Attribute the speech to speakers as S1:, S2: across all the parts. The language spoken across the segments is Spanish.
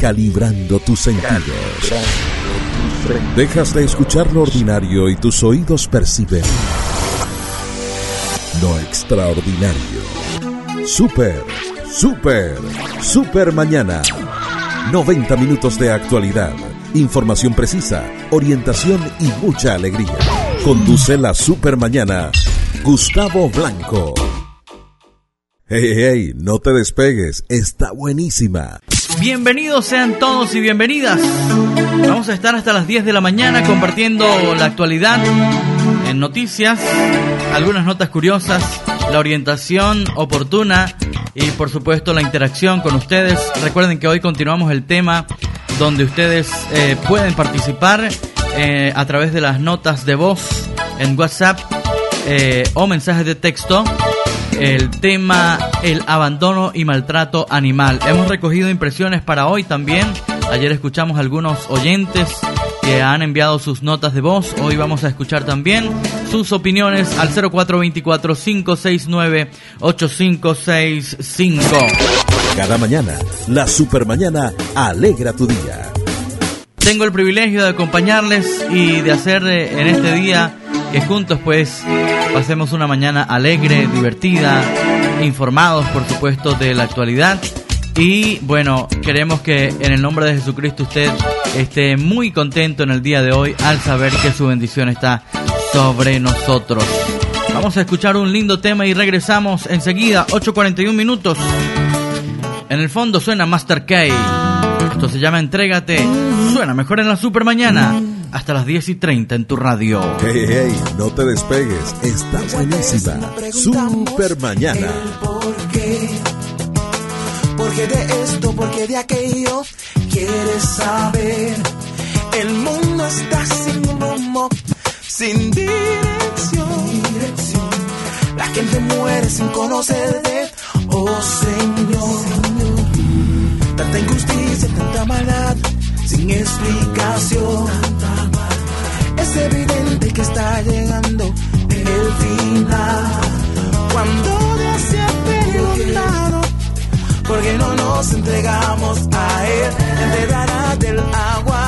S1: calibrando tus sentidos. Dejas de escuchar lo ordinario y tus oídos perciben lo extraordinario. Super, super, super mañana. 90 minutos de actualidad, información precisa, orientación y mucha alegría. Conduce la super mañana Gustavo Blanco. Hey, hey, hey, no te despegues, está buenísima.
S2: Bienvenidos sean todos y bienvenidas. Vamos a estar hasta las 10 de la mañana compartiendo la actualidad en noticias, algunas notas curiosas, la orientación oportuna y por supuesto la interacción con ustedes. Recuerden que hoy continuamos el tema donde ustedes eh, pueden participar eh, a través de las notas de voz en WhatsApp eh, o mensajes de texto el tema el abandono y maltrato animal. Hemos recogido impresiones para hoy también. Ayer escuchamos algunos oyentes que han enviado sus notas de voz. Hoy vamos a escuchar también sus opiniones al 0424-569-8565.
S1: Cada mañana, la Supermañana alegra tu día.
S2: Tengo el privilegio de acompañarles y de hacer eh, en este día que juntos pues pasemos una mañana alegre, divertida, informados por supuesto de la actualidad. Y bueno, queremos que en el nombre de Jesucristo usted esté muy contento en el día de hoy al saber que su bendición está sobre nosotros. Vamos a escuchar un lindo tema y regresamos enseguida, 8.41 minutos. En el fondo suena Master K. Esto se llama Entrégate. Suena mejor en la super mañana hasta las 10 y 30 en tu radio.
S1: Hey, hey, no te despegues, está buenísima. Super mañana.
S3: ¿Por qué? ¿Por qué de esto? ¿Por qué de aquello? ¿Quieres saber? El mundo está sin rumbo, sin dirección. La gente muere sin conocerte, oh Señor. Tanta injusticia, tanta maldad, sin explicación. Es evidente que está llegando el final. Cuando Dios se ha preguntado, ¿por qué no nos entregamos a Él? Él te dará del agua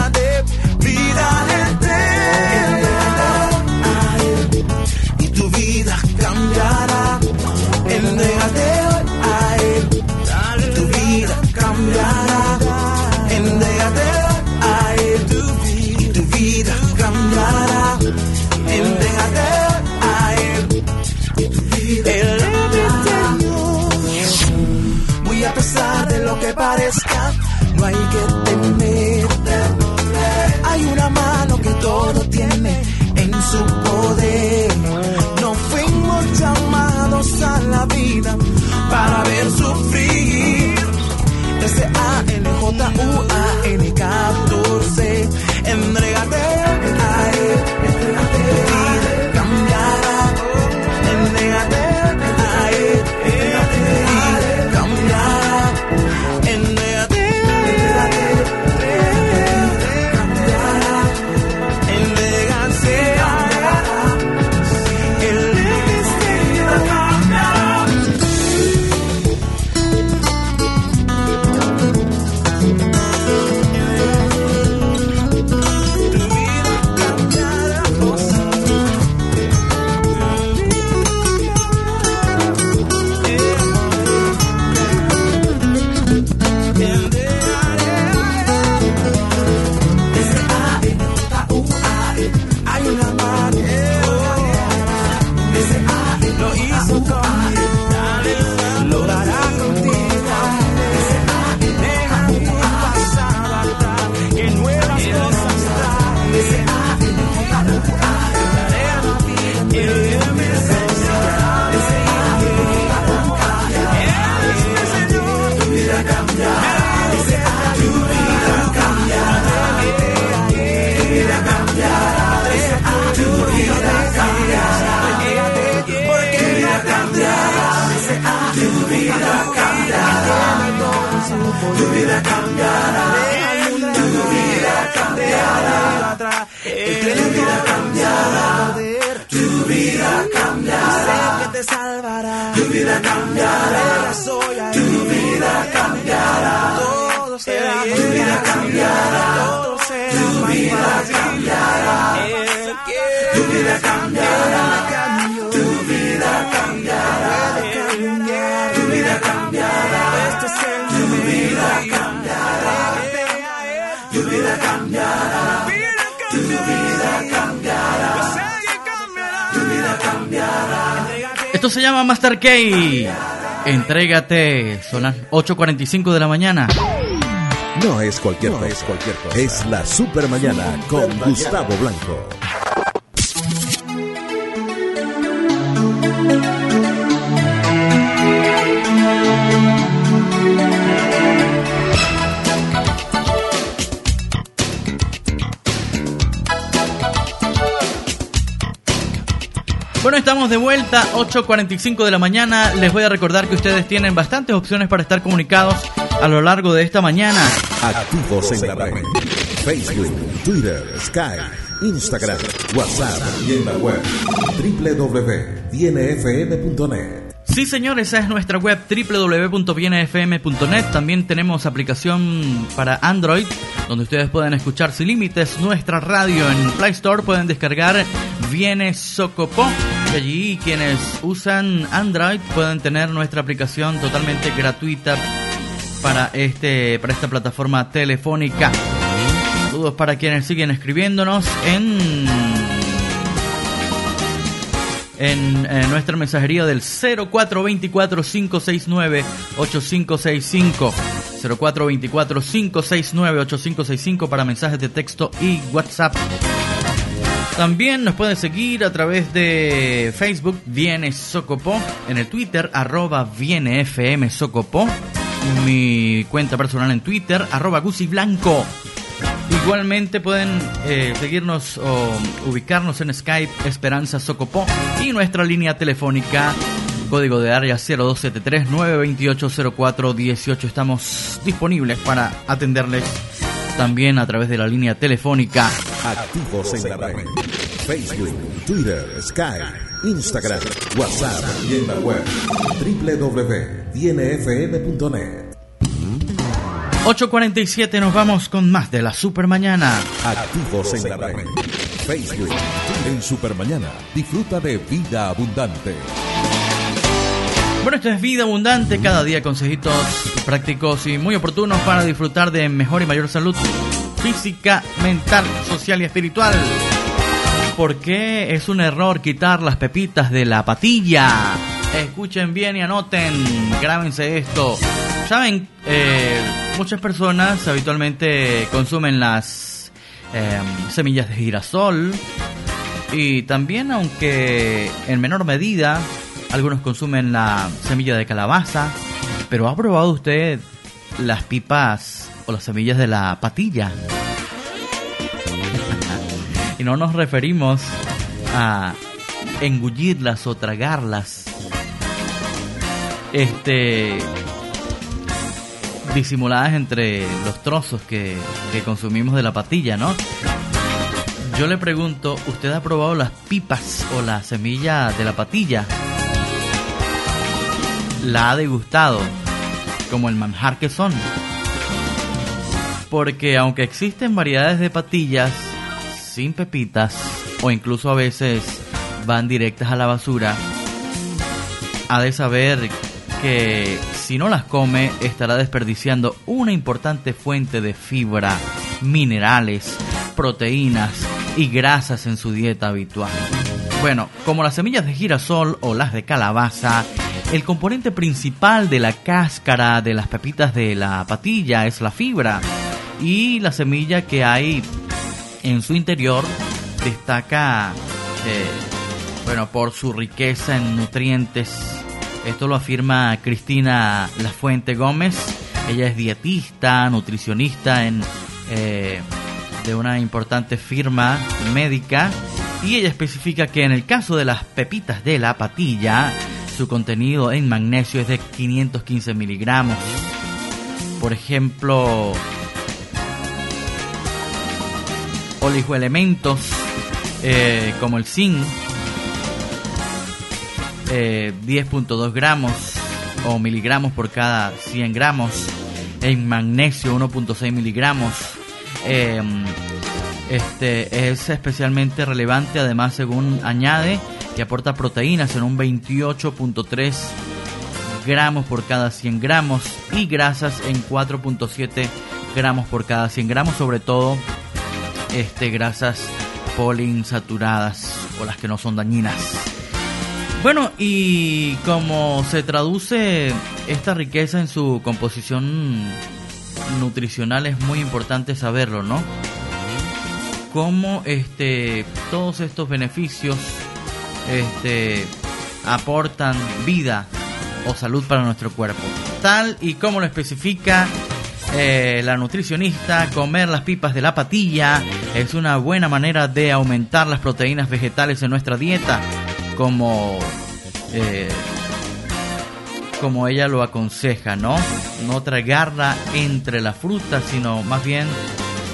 S3: vida cambiará. Tu vida cambiará. Tu vida cambiará. Es el tu vida cambiará. Tu vida cambiará. Tu vida cambiará. Tu vida cambiará.
S2: Esto se llama Master K. Entrégate. Son las 8.45 de la mañana.
S1: No es cualquier, cosa, es cualquier cosa. Es la super mañana con Gustavo Blanco.
S2: Estamos de vuelta, 8.45 de la mañana. Les voy a recordar que ustedes tienen bastantes opciones para estar comunicados a lo largo de esta mañana.
S1: Activos en la red. Facebook, Twitter, Skype, Instagram, WhatsApp y en la web www.bienfm.net.
S2: Sí, señor, esa es nuestra web www.bienfm.net. También tenemos aplicación para Android, donde ustedes pueden escuchar sin límites nuestra radio. En Play Store pueden descargar Viene Socopo. Y allí quienes usan Android pueden tener nuestra aplicación totalmente gratuita para este para esta plataforma telefónica. Saludos para quienes siguen escribiéndonos en en, en, nuestra mensajería del 0424-569-8565. 0424-569-8565 para mensajes de texto y WhatsApp. También nos pueden seguir a través de Facebook, Viene Socopo, en el Twitter, arroba Viene FM Socopo, mi cuenta personal en Twitter, arroba Gusi Blanco. Igualmente pueden eh, seguirnos o ubicarnos en Skype Esperanza Socopo y nuestra línea telefónica código de área 0273 928 0418 estamos disponibles para atenderles también a través de la línea telefónica
S1: Activos en la red. Facebook, Twitter, Skype, Instagram, WhatsApp y en la web www.bienfm.net.
S2: 8.47 nos vamos con más de la Super Mañana.
S1: Activos en la red. Facebook. En Super Mañana. Disfruta de vida abundante.
S2: Bueno, esto es Vida Abundante, cada día consejitos prácticos y muy oportunos para disfrutar de mejor y mayor salud física, mental, social y espiritual. ¿Por qué es un error quitar las pepitas de la patilla? Escuchen bien y anoten, grábense esto. Saben, eh, muchas personas habitualmente consumen las eh, semillas de girasol y también, aunque en menor medida, algunos consumen la semilla de calabaza. Pero ¿ha probado usted las pipas o las semillas de la patilla? y no nos referimos a engullirlas o tragarlas. Este disimuladas entre los trozos que, que consumimos de la patilla, ¿no? Yo le pregunto, ¿usted ha probado las pipas o la semilla de la patilla? ¿La ha degustado como el manjar que son? Porque aunque existen variedades de patillas sin pepitas o incluso a veces van directas a la basura, ha de saber que si no las come estará desperdiciando una importante fuente de fibra, minerales, proteínas y grasas en su dieta habitual. Bueno, como las semillas de girasol o las de calabaza, el componente principal de la cáscara de las pepitas de la patilla es la fibra y la semilla que hay en su interior destaca, eh, bueno, por su riqueza en nutrientes. Esto lo afirma Cristina La Fuente Gómez. Ella es dietista, nutricionista en, eh, de una importante firma médica y ella especifica que en el caso de las pepitas de la patilla, su contenido en magnesio es de 515 miligramos. Por ejemplo, oligoelementos eh, como el zinc, eh, 10.2 gramos o miligramos por cada 100 gramos. en magnesio 1.6 miligramos. Em, este es especialmente relevante, además, según añade, que aporta proteínas en un 28.3 gramos por cada 100 gramos y grasas en 4.7 gramos por cada 100 gramos, sobre todo este, grasas poliinsaturadas o las que no son dañinas. Bueno, y como se traduce esta riqueza en su composición nutricional es muy importante saberlo, ¿no? Cómo este, todos estos beneficios este, aportan vida o salud para nuestro cuerpo. Tal y como lo especifica eh, la nutricionista, comer las pipas de la patilla es una buena manera de aumentar las proteínas vegetales en nuestra dieta, como, eh, como ella lo aconseja, ¿no? No tragarla entre la fruta, sino más bien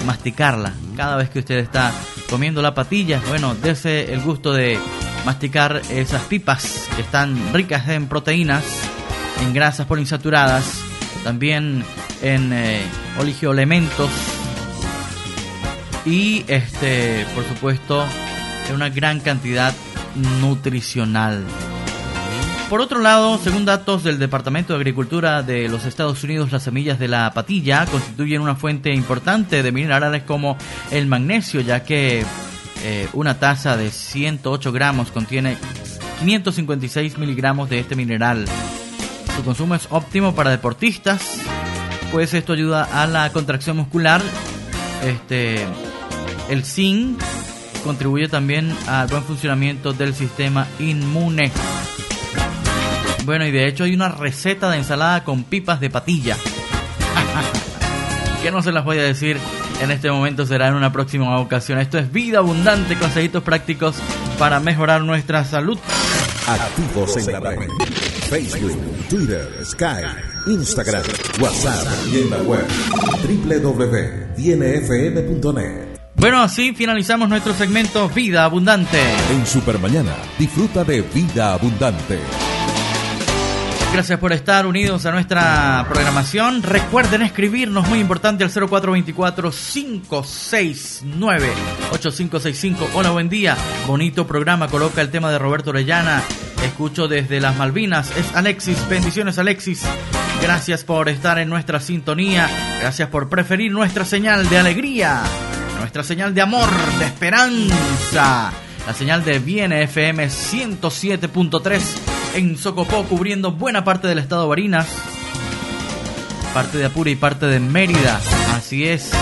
S2: masticarla. Cada vez que usted está comiendo la patilla, bueno, dese el gusto de masticar esas pipas que están ricas en proteínas, en grasas poliinsaturadas, también en eh, y este, por supuesto, en una gran cantidad nutricional. Por otro lado, según datos del Departamento de Agricultura de los Estados Unidos, las semillas de la patilla constituyen una fuente importante de minerales como el magnesio, ya que eh, una taza de 108 gramos contiene 556 miligramos de este mineral. Su consumo es óptimo para deportistas, pues esto ayuda a la contracción muscular. Este, el zinc contribuye también al buen funcionamiento del sistema inmune. Bueno, y de hecho hay una receta de ensalada con pipas de patilla. que no se las voy a decir en este momento, será en una próxima ocasión. Esto es Vida Abundante, consejitos prácticos para mejorar nuestra salud.
S1: Activos en la red. Facebook, Twitter, Skype, Instagram, WhatsApp y en la web www.tienefm.net.
S2: Bueno, así finalizamos nuestro segmento Vida Abundante.
S1: En Supermañana, disfruta de Vida Abundante.
S2: Gracias por estar unidos a nuestra programación. Recuerden escribirnos, muy importante, al 0424-569-8565. Hola, buen día. Bonito programa, coloca el tema de Roberto Orellana. Escucho desde las Malvinas. Es Alexis. Bendiciones, Alexis. Gracias por estar en nuestra sintonía. Gracias por preferir nuestra señal de alegría. Nuestra señal de amor, de esperanza. La señal de Viene FM 107.3 en Socopó, cubriendo buena parte del estado de Barinas, parte de Apure y parte de Mérida. Así es.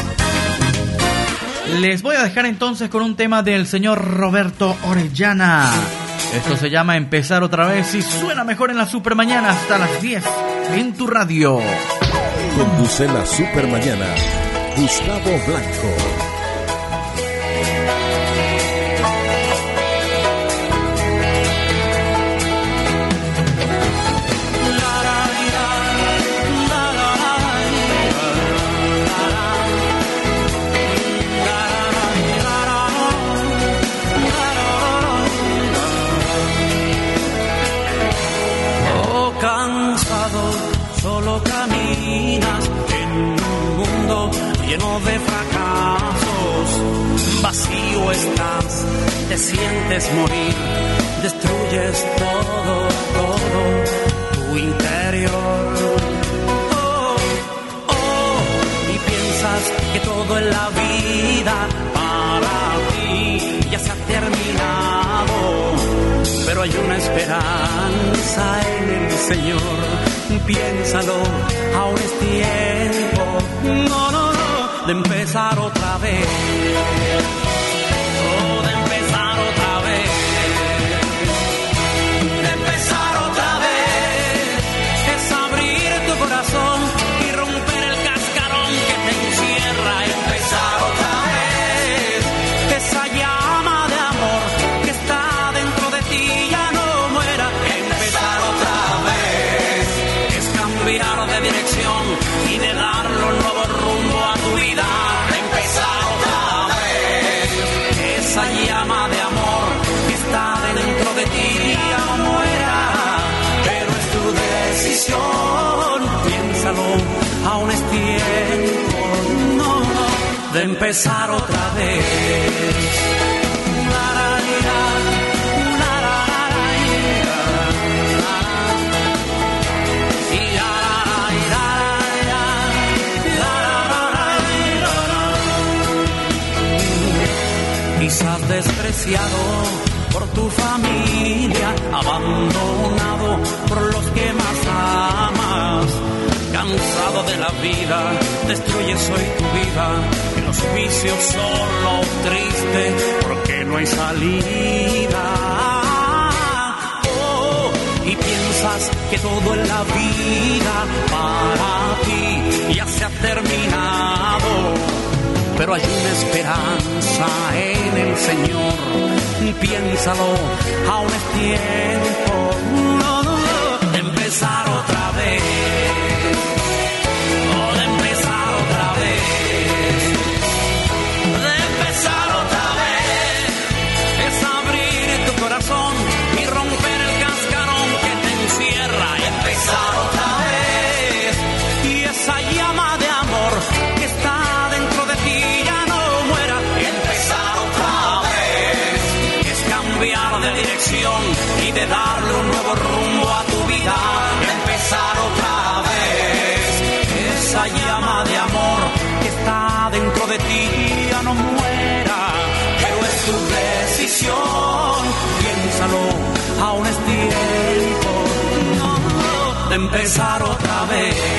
S2: Les voy a dejar entonces con un tema del señor Roberto Orellana. Esto se llama Empezar otra vez y suena mejor en la super mañana hasta las 10 en tu radio.
S1: Conduce la super mañana Gustavo Blanco.
S4: Te sientes morir, destruyes todo, todo tu interior. Oh, oh, y piensas que todo en la vida para ti ya se ha terminado, pero hay una esperanza en el Señor, piénsalo, aún es tiempo. No, no, de empezar otra vez. La, la, la. Quizás despreciado por tu familia, abandonado por los que más amas. Cansado de la vida, destruyes hoy tu vida. Los vicios solo triste, porque no hay salida. Oh, y piensas que todo en la vida para ti ya se ha terminado pero hay una esperanza en el Señor. Piénsalo, aún es tiempo empezar otra vez.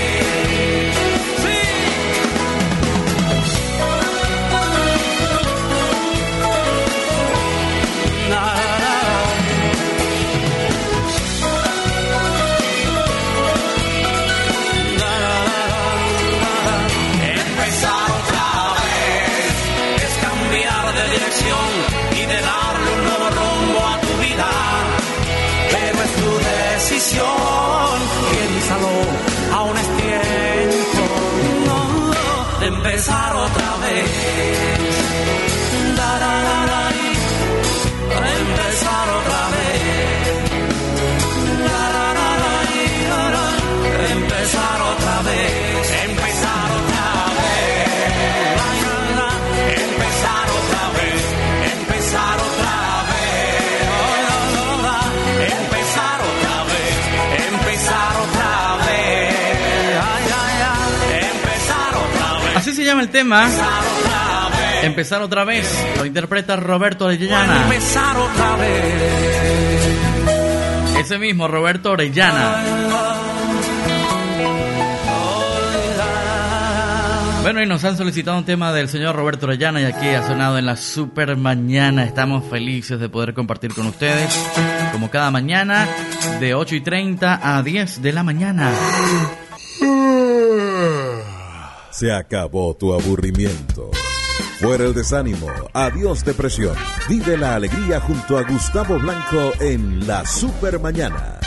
S4: El
S2: tema.
S4: empezar otra vez.
S2: Lo interpreta Roberto Orellana.
S4: Empezar otra vez.
S2: Ese mismo Roberto Orellana. Bueno, y nos han solicitado un tema del señor Roberto Orellana y aquí ha sonado en la super mañana. Estamos felices de poder compartir con ustedes, como cada mañana, de 8 y 30 a 10 de la mañana.
S1: Se acabó tu aburrimiento. Fuera el desánimo, adiós depresión. Vive la alegría junto a Gustavo Blanco en la Super Mañana.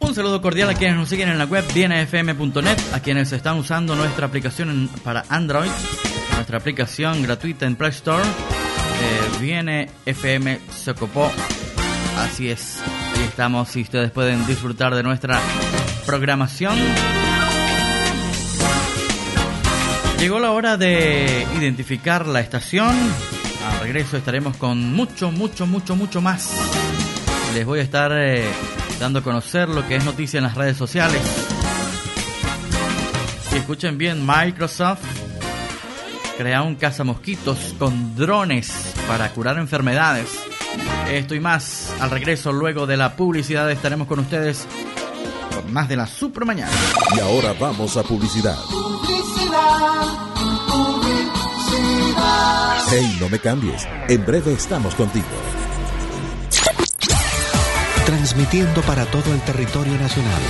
S2: Un saludo cordial a quienes nos siguen en la web bienfm.net, a quienes están usando nuestra aplicación para Android, nuestra aplicación gratuita en Play Store, eh, Viene FM Socopó. Así es, ahí estamos y ustedes pueden disfrutar de nuestra programación. Llegó la hora de identificar la estación. Al regreso estaremos con mucho, mucho, mucho, mucho más. Les voy a estar eh, dando a conocer lo que es noticia en las redes sociales. Y escuchen bien, Microsoft crea un cazamosquitos con drones para curar enfermedades. Esto y más al regreso luego de la publicidad estaremos con ustedes con más de la super mañana.
S1: Y ahora vamos a publicidad. Hey, no me cambies. En breve estamos contigo.
S5: Transmitiendo para todo el territorio nacional.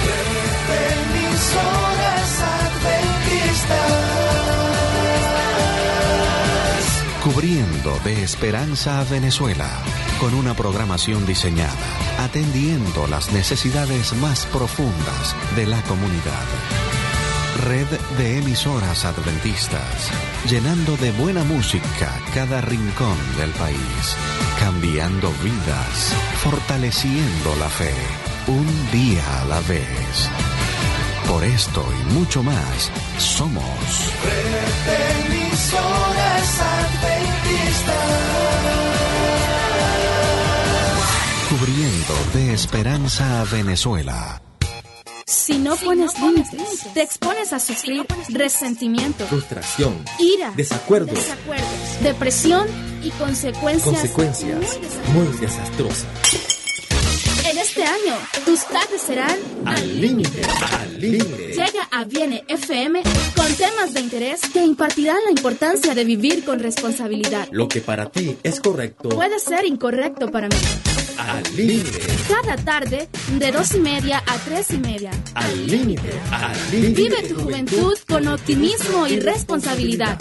S5: Cubriendo de esperanza a Venezuela. Con una programación diseñada. Atendiendo las necesidades más profundas de la comunidad. Red de emisoras adventistas, llenando de buena música cada rincón del país, cambiando vidas, fortaleciendo la fe, un día a la vez. Por esto y mucho más, somos Cubriendo de esperanza a Venezuela.
S6: Si no pones límites, te expones a sufrir resentimiento,
S7: frustración,
S6: ira,
S7: desacuerdos,
S6: desacuerdos, depresión y consecuencias,
S7: consecuencias muy desastrosas.
S6: En este año, tus tardes serán
S7: al límite, al límite.
S6: Llega a Viene FM con temas de interés que impartirán la importancia de vivir con responsabilidad.
S7: Lo que para ti es correcto
S6: puede ser incorrecto para mí.
S7: Al límite.
S6: Cada tarde, de dos y media a tres y media.
S7: Al límite, al límite.
S6: Vive tu juventud con optimismo y responsabilidad.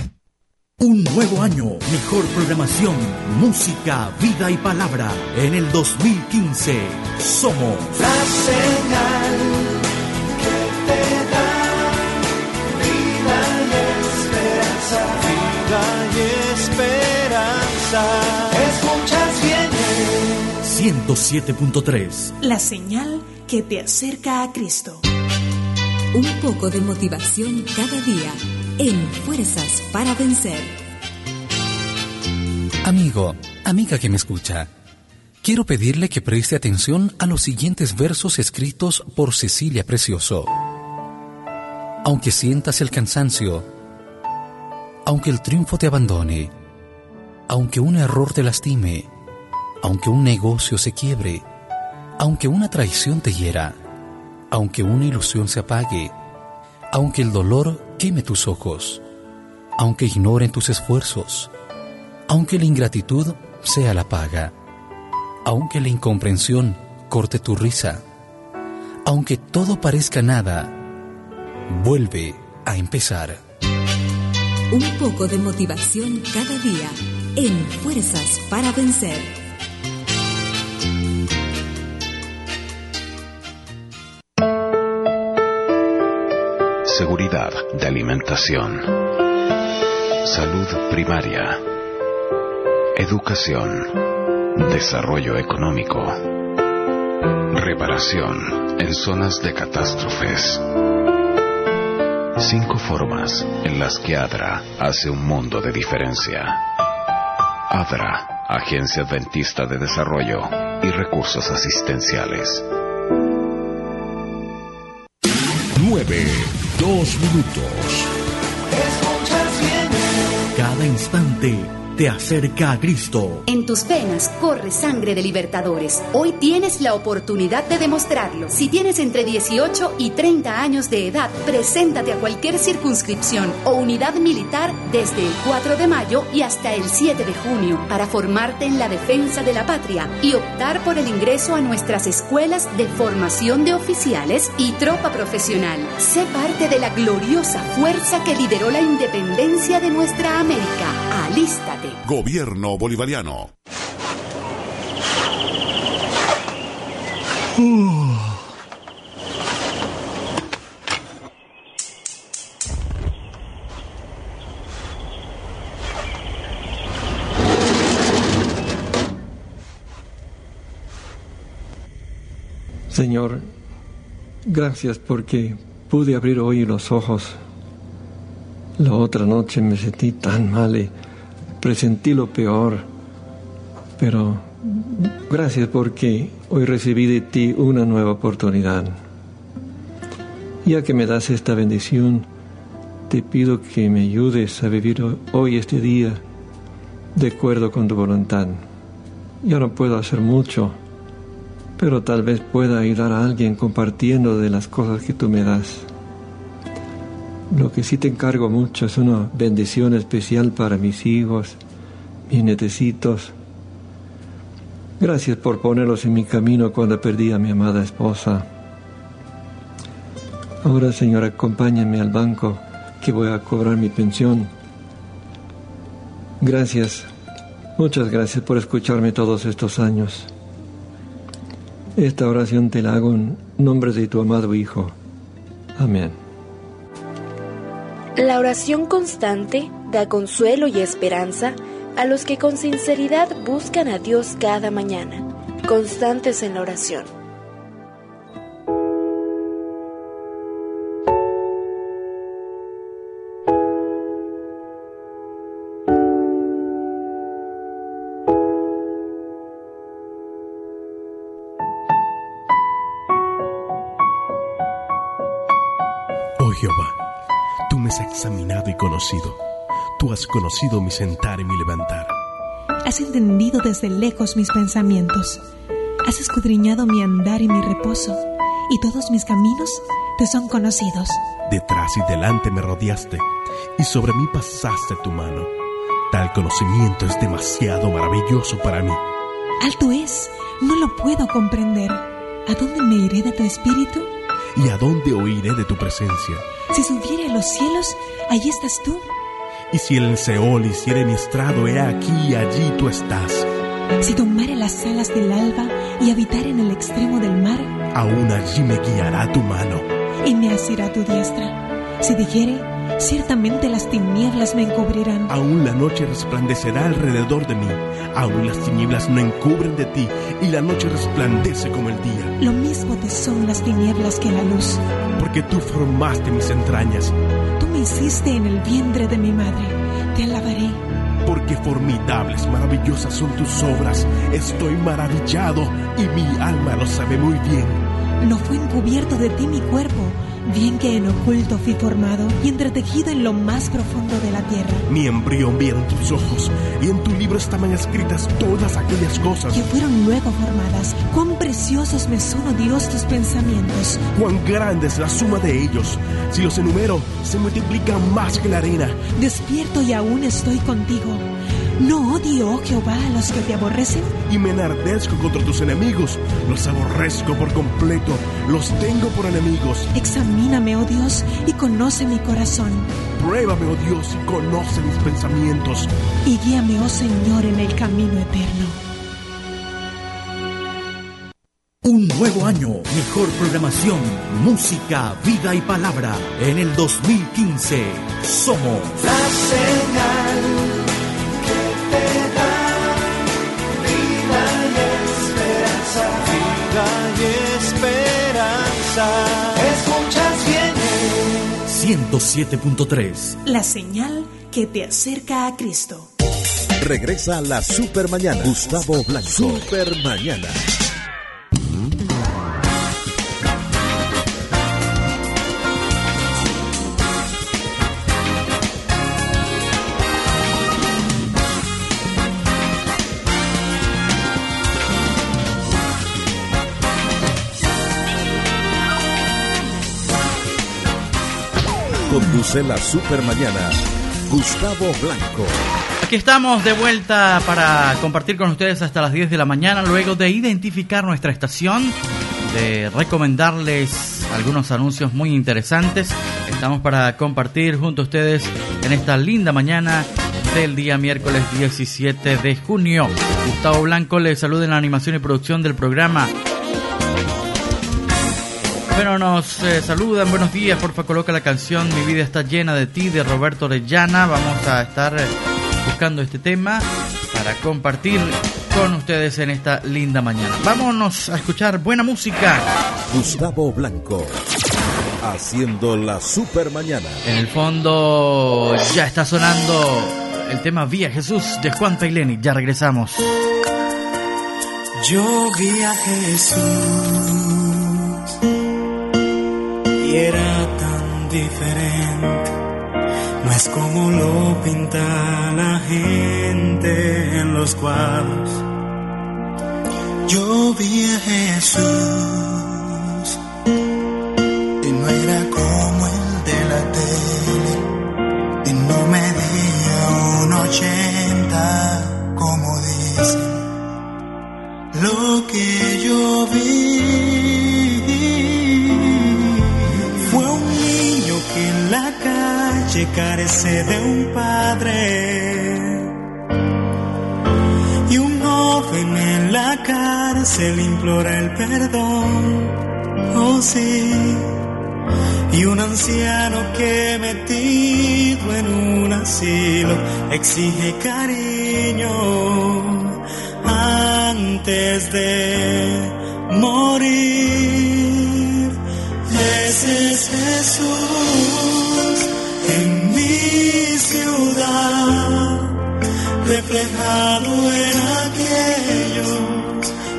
S8: Un nuevo año, mejor programación, música, vida y palabra. En el 2015 somos
S9: la señal que te da vida y esperanza. Vida y esperanza.
S8: Escuchas bien. 107.3
S10: La señal que te acerca a Cristo.
S11: Un poco de motivación cada día en Fuerzas para Vencer.
S12: Amigo, amiga que me escucha, quiero pedirle que preste atención a los siguientes versos escritos por Cecilia Precioso. Aunque sientas el cansancio, aunque el triunfo te abandone, aunque un error te lastime, aunque un negocio se quiebre, aunque una traición te hiera, aunque una ilusión se apague, aunque el dolor queme tus ojos, aunque ignoren tus esfuerzos, aunque la ingratitud sea la paga, aunque la incomprensión corte tu risa, aunque todo parezca nada, vuelve a empezar.
S11: Un poco de motivación cada día en Fuerzas para Vencer.
S5: Seguridad de alimentación. Salud primaria. Educación. Desarrollo económico. Reparación en zonas de catástrofes. Cinco formas en las que ADRA hace un mundo de diferencia. ADRA, Agencia Adventista de Desarrollo y Recursos Asistenciales.
S8: 9, 2 minutos. Cada instante te acerca a Cristo.
S13: En tus venas corre sangre de libertadores. Hoy tienes la oportunidad de demostrarlo. Si tienes entre 18 y 30 años de edad, preséntate a cualquier circunscripción o unidad militar desde el 4 de mayo y hasta el 7 de junio para formarte en la defensa de la patria y optar por el ingreso a nuestras escuelas de formación de oficiales y tropa profesional. Sé parte de la gloriosa fuerza que lideró la independencia de nuestra América. Alístate.
S14: Gobierno Bolivariano.
S15: Señor, gracias porque pude abrir hoy los ojos. La otra noche me sentí tan mal y presentí lo peor. Pero gracias porque hoy recibí de ti una nueva oportunidad. Ya que me das esta bendición, te pido que me ayudes a vivir hoy este día de acuerdo con tu voluntad. Yo no puedo hacer mucho, pero tal vez pueda ayudar a alguien compartiendo de las cosas que tú me das. Lo que sí te encargo mucho es una bendición especial para mis hijos, mis netecitos. Gracias por ponerlos en mi camino cuando perdí a mi amada esposa. Ahora, Señor, acompáñame al banco que voy a cobrar mi pensión. Gracias, muchas gracias por escucharme todos estos años. Esta oración te la hago en nombre de tu amado Hijo. Amén.
S16: La oración constante da consuelo y esperanza a los que con sinceridad buscan a Dios cada mañana, constantes en la oración.
S17: Me has examinado y conocido. Tú has conocido mi sentar y mi levantar.
S10: Has entendido desde lejos mis pensamientos. Has escudriñado mi andar y mi reposo, y todos mis caminos te son conocidos.
S17: Detrás y delante me rodeaste, y sobre mí pasaste tu mano. Tal conocimiento es demasiado maravilloso para mí.
S10: Alto es, no lo puedo comprender. ¿A dónde me iré de tu espíritu?
S17: ¿Y a dónde oiré de tu presencia?
S10: Si subiere a los cielos, allí estás tú.
S17: Y si el Seol hiciere mi estrado, he aquí y allí tú estás.
S10: Si tomare las alas del alba y habitar en el extremo del mar,
S17: aún allí me guiará tu mano.
S10: Y me asirá tu diestra. Si dijere, ciertamente las tinieblas me encubrirán.
S17: Aún la noche resplandecerá alrededor de mí. Aún las tinieblas no encubren de ti, y la noche resplandece como el día.
S10: Lo mismo te son las tinieblas que la luz.
S17: Porque tú formaste mis entrañas.
S10: Tú me hiciste en el vientre de mi madre. Te alabaré.
S17: Porque formidables, maravillosas son tus obras. Estoy maravillado y mi alma lo sabe muy bien.
S10: No fue encubierto de ti mi cuerpo bien que en oculto fui formado y entretejido en lo más profundo de la tierra.
S17: Mi embrión vieron tus ojos y en tu libro estaban escritas todas aquellas cosas
S10: que fueron luego formadas. Cuán preciosos me son, oh Dios, tus pensamientos.
S17: Cuán grande es la suma de ellos. Si los enumero, se multiplican más que la arena.
S10: Despierto y aún estoy contigo. ¿No odio, oh Jehová, a los que te aborrecen?
S17: Y me enardezco contra tus enemigos. Los aborrezco por completo. Los tengo por enemigos.
S10: Examíname, oh Dios, y conoce mi corazón.
S17: Pruébame, oh Dios, y conoce mis pensamientos.
S10: Y guíame, oh Señor, en el camino eterno.
S8: Un nuevo año, mejor programación, música, vida y palabra. En el 2015 somos
S9: la señal Escuchas bien.
S8: 107.3.
S10: La señal que te acerca a Cristo.
S1: Regresa la Super Mañana. Gustavo Blanco. Super Mañana. Conduce la Super Mañana. Gustavo Blanco.
S2: Aquí estamos de vuelta para compartir con ustedes hasta las 10 de la mañana, luego de identificar nuestra estación, de recomendarles algunos anuncios muy interesantes. Estamos para compartir junto a ustedes en esta linda mañana del día miércoles 17 de junio. Gustavo Blanco les saluda en la animación y producción del programa. Bueno, nos eh, saludan, buenos días, porfa coloca la canción Mi vida está llena de ti de Roberto Orellana. Vamos a estar eh, buscando este tema para compartir con ustedes en esta linda mañana. Vámonos a escuchar buena música.
S1: Gustavo Blanco, haciendo la super mañana.
S2: En el fondo ya está sonando el tema Vía Jesús de Juan Taileni. Ya regresamos.
S18: Yo vi a Jesús era tan diferente. No es como lo pinta la gente en los cuadros. Yo vi a Jesús y no era como el de la tele y no medía un ochenta como dicen. Lo que yo vi calle carece de un padre y un joven en la cárcel implora el perdón. Oh sí. Y un anciano que metido en un asilo exige cariño antes de morir. Ese es Jesús en mi ciudad, reflejado en aquellos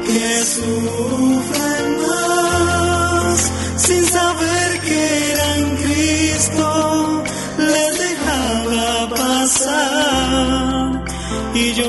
S18: que sufren más sin saber que eran Cristo.
S19: les dejaba pasar y yo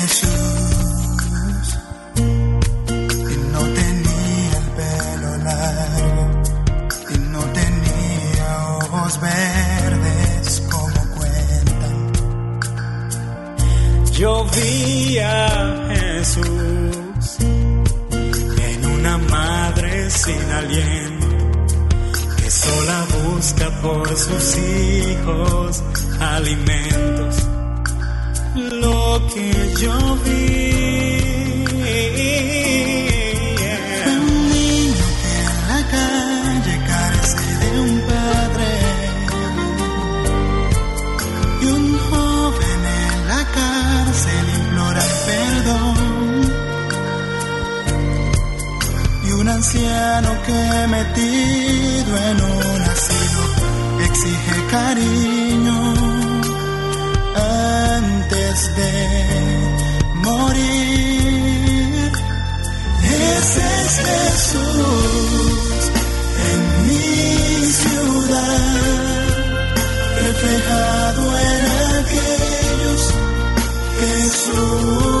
S19: por sus hijos alimentos. Lo que yo vi. Fue un niño que en la calle carece de un padre. Y un joven en la cárcel implora perdón. Y un anciano que metido en un exige cariño antes de morir. Ese es Jesús en mi ciudad, reflejado en aquellos que sufren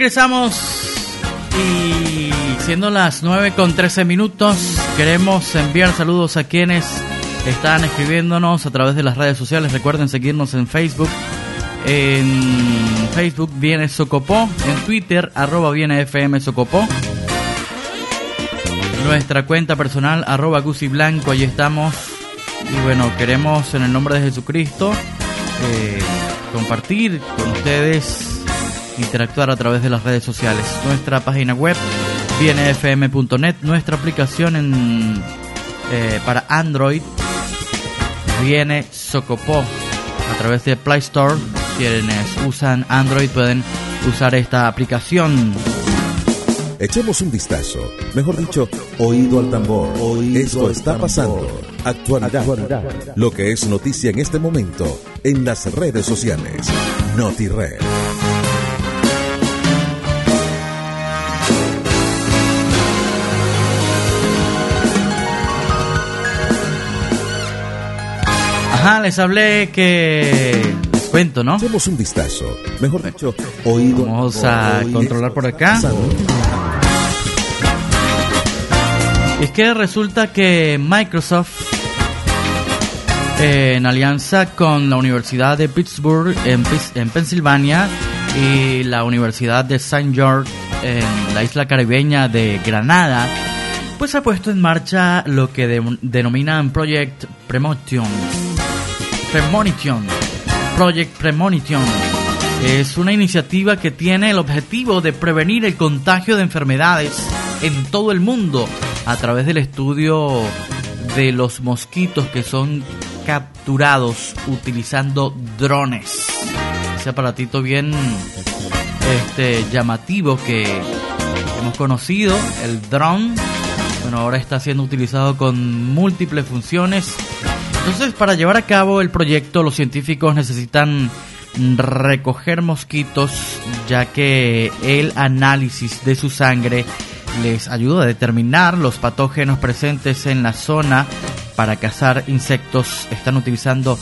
S2: Regresamos y siendo las 9 con 13 minutos, queremos enviar saludos a quienes están escribiéndonos a través de las redes sociales. Recuerden seguirnos en Facebook. En Facebook viene Socopó, en Twitter arroba viene FM Socopó. Nuestra cuenta personal arroba Gusi Blanco, ahí estamos. Y bueno, queremos en el nombre de Jesucristo eh, compartir con ustedes interactuar a través de las redes sociales. Nuestra página web bienefm.net, nuestra aplicación en, eh, para Android viene Socopó a través de Play Store. Quienes usan Android pueden usar esta aplicación.
S1: Echemos un vistazo, mejor dicho, oído al tambor. Esto está pasando. Actualidad. Lo que es noticia en este momento en las redes sociales. NotiRed.
S2: Ajá, les hablé que les cuento, ¿no?
S1: Echemos un vistazo, mejor dicho, oído.
S2: Vamos a controlar por acá. Es que resulta que Microsoft, eh, en alianza con la Universidad de Pittsburgh en, Pensilvania y la Universidad de St. George en la isla caribeña de Granada, pues ha puesto en marcha lo que de- denominan Project Premonition. Premonition. Project Premonition. Es una iniciativa que tiene el objetivo de prevenir el contagio de enfermedades en todo el mundo a través del estudio de los mosquitos que son capturados utilizando drones. Ese aparatito bien este, llamativo que hemos conocido, el drone. Bueno, ahora está siendo utilizado con múltiples funciones. Entonces, para llevar a cabo el proyecto, los científicos necesitan recoger mosquitos, ya que el análisis de su sangre les ayuda a determinar los patógenos presentes en la zona para cazar insectos. Están utilizando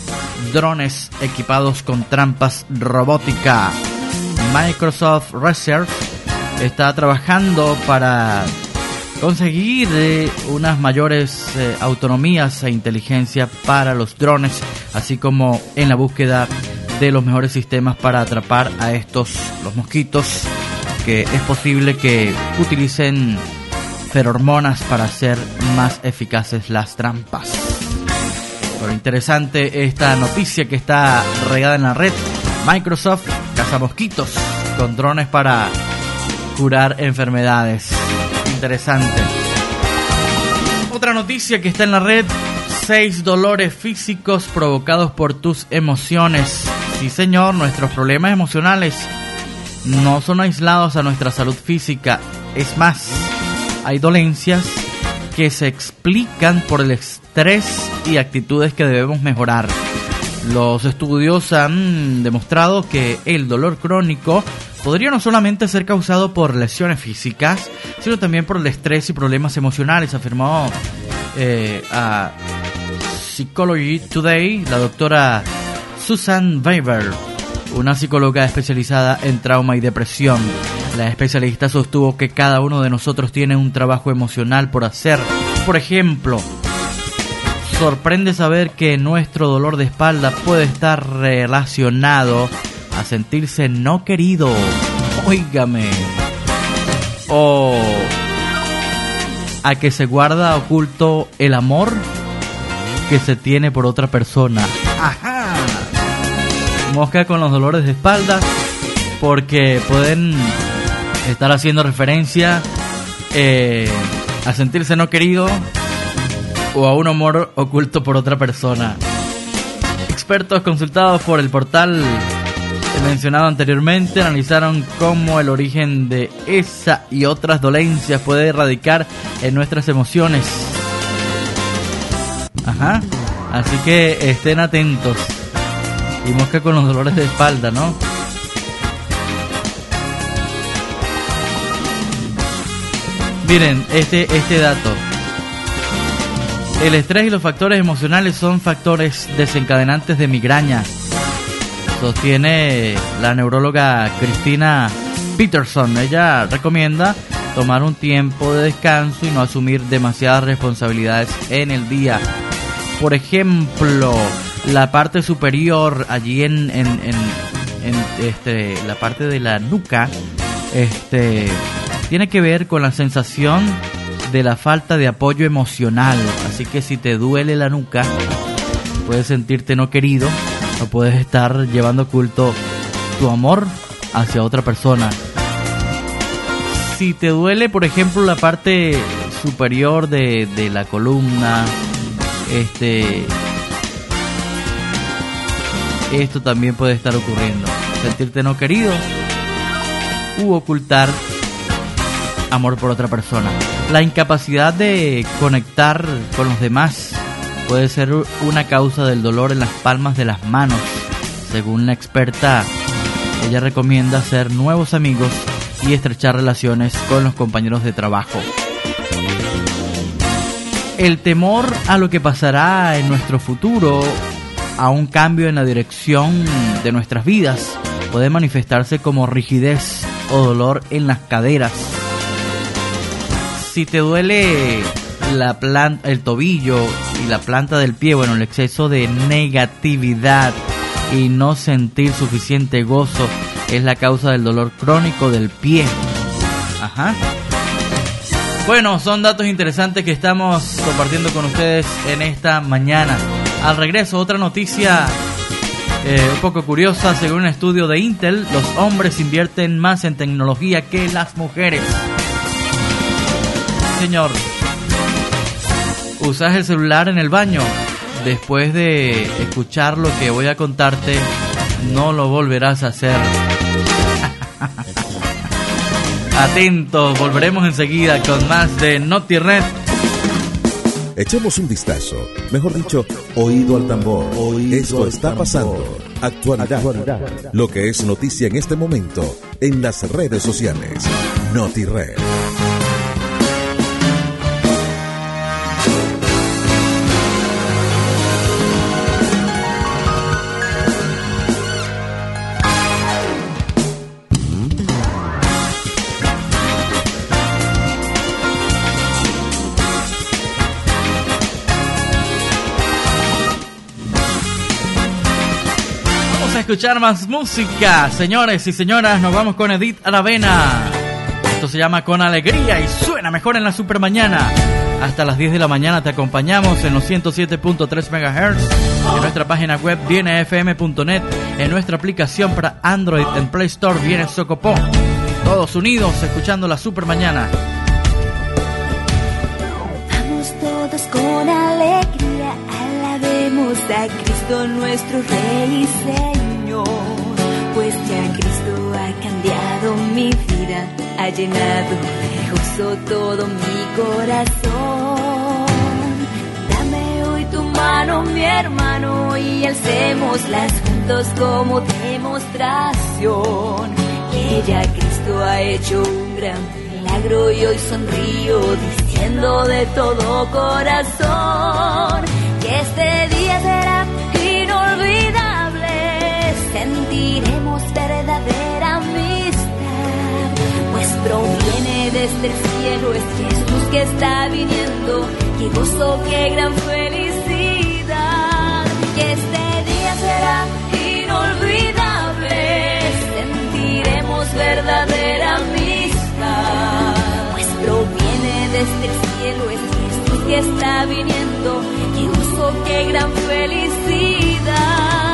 S2: drones equipados con trampas robótica. Microsoft Research está trabajando para conseguir eh, unas mayores eh, autonomías e inteligencia para los drones, así como en la búsqueda de los mejores sistemas para atrapar a estos los mosquitos que es posible que utilicen feromonas para hacer más eficaces las trampas. Pero interesante esta noticia que está regada en la red. Microsoft caza mosquitos con drones para curar enfermedades. Interesante. Otra noticia que está en la red. Seis dolores físicos provocados por tus emociones. Sí, señor, nuestros problemas emocionales no son aislados a nuestra salud física. Es más, hay dolencias que se explican por el estrés y actitudes que debemos mejorar. Los estudios han demostrado que el dolor crónico podría no solamente ser causado por lesiones físicas, sino también por el estrés y problemas emocionales, afirmó eh, a Psychology Today la doctora Susan Weber, una psicóloga especializada en trauma y depresión. La especialista sostuvo que cada uno de nosotros tiene un trabajo emocional por hacer. Por ejemplo, sorprende saber que nuestro dolor de espalda puede estar relacionado a sentirse no querido. Óigame. O a que se guarda oculto el amor que se tiene por otra persona. Ajá. Mosca con los dolores de espalda porque pueden estar haciendo referencia eh, a sentirse no querido o a un amor oculto por otra persona. Expertos consultados por el portal mencionado anteriormente analizaron cómo el origen de esa y otras dolencias puede radicar en nuestras emociones. Ajá. Así que estén atentos. Y mosca con los dolores de espalda, ¿no? Miren, este, este dato. El estrés y los factores emocionales son factores desencadenantes de migraña. Sostiene la neuróloga Cristina Peterson. Ella recomienda tomar un tiempo de descanso y no asumir demasiadas responsabilidades en el día. Por ejemplo, la parte superior allí en, en, en, en este, la parte de la nuca este, tiene que ver con la sensación de la falta de apoyo emocional. Así que si te duele la nuca, puedes sentirte no querido o puedes estar llevando oculto tu amor hacia otra persona. Si te duele, por ejemplo, la parte superior de, de la columna, este, esto también puede estar ocurriendo. Sentirte no querido u ocultar amor por otra persona. La incapacidad de conectar con los demás puede ser una causa del dolor en las palmas de las manos. Según la experta, ella recomienda hacer nuevos amigos y estrechar relaciones con los compañeros de trabajo. El temor a lo que pasará en nuestro futuro, a un cambio en la dirección de nuestras vidas, puede manifestarse como rigidez o dolor en las caderas. Si te duele la planta, el tobillo y la planta del pie, bueno, el exceso de negatividad y no sentir suficiente gozo es la causa del dolor crónico del pie. Ajá. Bueno, son datos interesantes que estamos compartiendo con ustedes en esta mañana. Al regreso, otra noticia eh, un poco curiosa. Según un estudio de Intel, los hombres invierten más en tecnología que las mujeres. Señor, usas el celular en el baño, después de escuchar lo que voy a contarte, no lo volverás a hacer. Atentos, volveremos enseguida con más de Noti Red.
S1: Echemos un vistazo, mejor dicho, oído al tambor. Esto está pasando. Actualidad. Lo que es noticia en este momento en las redes sociales. Noti Red.
S2: Escuchar más música, señores y señoras. Nos vamos con Edith Aravena. Esto se llama Con Alegría y suena mejor en la super mañana. Hasta las 10 de la mañana te acompañamos en los 107.3 MHz. En nuestra página web viene fm.net. En nuestra aplicación para Android en Play Store viene Socopó. Todos unidos escuchando la super mañana.
S20: Vamos todos con alegría, alabemos a Nuestro Rey y Señor, pues ya Cristo ha cambiado mi vida, ha llenado de gozo todo mi corazón. Dame hoy tu mano, mi hermano, y alcémoslas juntos como demostración, que ya Cristo ha hecho un gran milagro y hoy sonrío diciendo de todo corazón que este día será. Sentiremos verdadera amistad, pues proviene desde el cielo, es Jesús que está viniendo. Qué gozo, qué gran felicidad, que este día será inolvidable. Sentiremos verdadera amistad, pues proviene desde el cielo, es Jesús que está viniendo. Qué gozo, qué gran felicidad.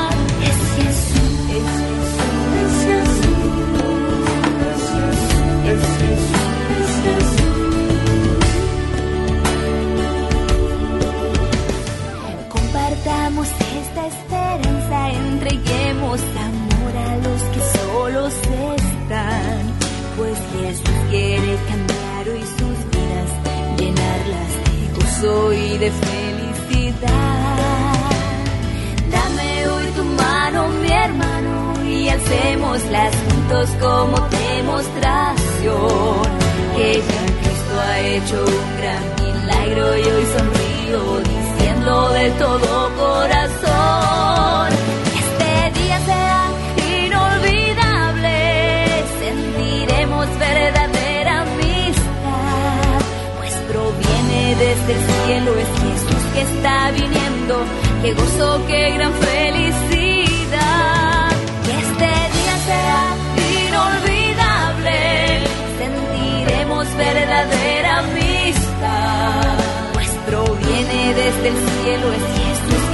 S20: Compartamos esta esperanza, entreguemos amor a los que solos están, pues Jesús quiere cambiar hoy sus vidas, llenarlas de gozo y de felicidad. Dame hoy tu mano, mi hermano, y alcémoslas juntos como demostración que ya Cristo ha hecho un gran milagro y hoy sonrío de todo corazón. Este día será inolvidable, sentiremos verdadera amistad, pues proviene desde el cielo, es Jesús que está viniendo, qué gozo, qué gran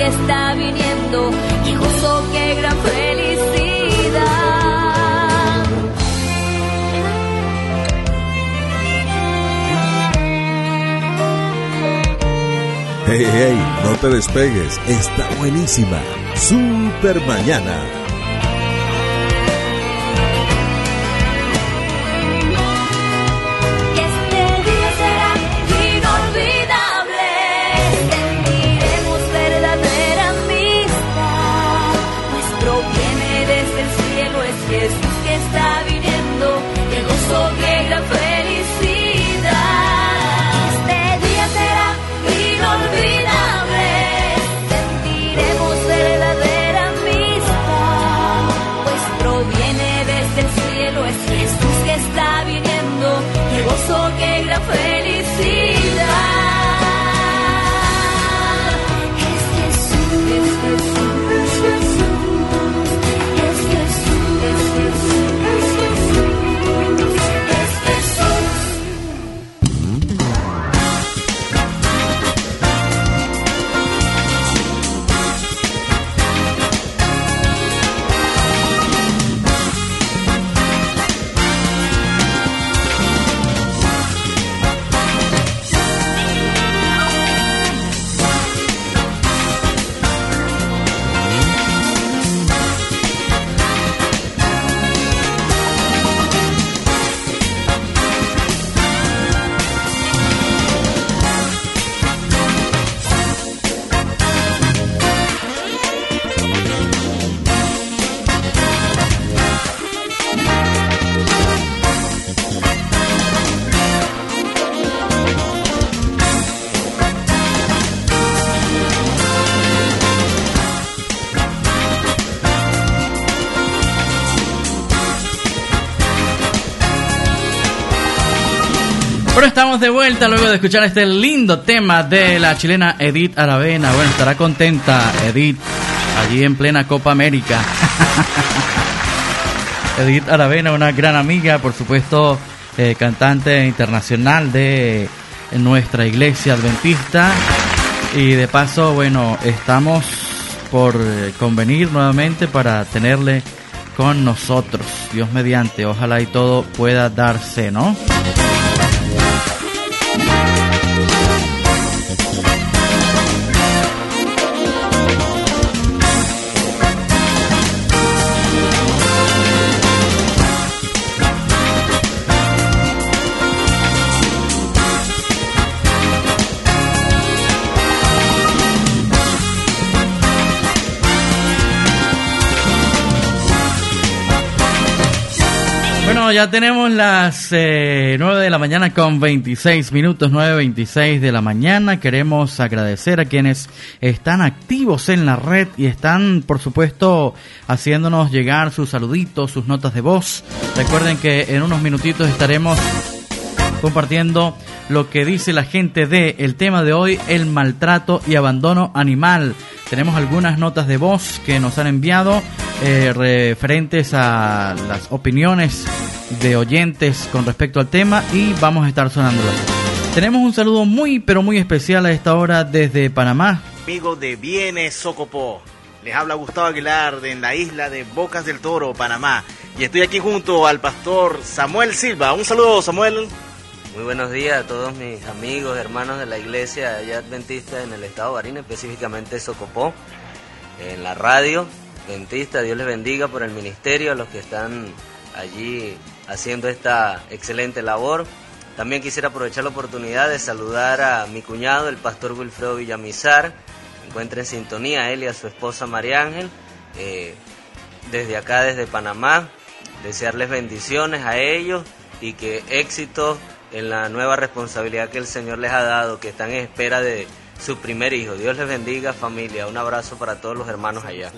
S20: que está viniendo, qué gozo, qué gran felicidad.
S1: Hey, hey, no te despegues, está buenísima. Super mañana.
S2: De vuelta luego de escuchar este lindo tema de la chilena Edith Aravena. Bueno, estará contenta Edith allí en plena Copa América. Edith Aravena, una gran amiga, por supuesto, eh, cantante internacional de nuestra iglesia adventista. Y de paso, bueno, estamos por eh, convenir nuevamente para tenerle con nosotros. Dios mediante, ojalá y todo pueda darse, ¿no? Ya tenemos las eh, 9 de la mañana con 26 minutos, 9.26 de la mañana. Queremos agradecer a quienes están activos en la red y están, por supuesto, haciéndonos llegar sus saluditos, sus notas de voz. Recuerden que en unos minutitos estaremos compartiendo lo que dice la gente de el tema de hoy, el maltrato y abandono animal. Tenemos algunas notas de voz que nos han enviado eh, referentes a las opiniones de oyentes con respecto al tema y vamos a estar sonándolas. Tenemos un saludo muy pero muy especial a esta hora desde Panamá.
S21: Amigos de Bienes Socopó, les habla Gustavo Aguilar de en la isla de Bocas del Toro, Panamá. Y estoy aquí junto al pastor Samuel Silva. Un saludo, Samuel.
S22: Muy buenos días a todos mis amigos, hermanos de la iglesia allá adventista en el estado de Barina, específicamente Socopó, en la radio adventista. Dios les bendiga por el ministerio, a los que están allí haciendo esta excelente labor. También quisiera aprovechar la oportunidad de saludar a mi cuñado, el pastor Wilfredo Villamizar. Encuentra en sintonía él y a su esposa María Ángel. Eh, desde acá, desde Panamá, desearles bendiciones a ellos y que éxito en la nueva responsabilidad que el Señor les ha dado, que están en espera de su primer hijo. Dios les bendiga familia. Un abrazo para todos los hermanos allá.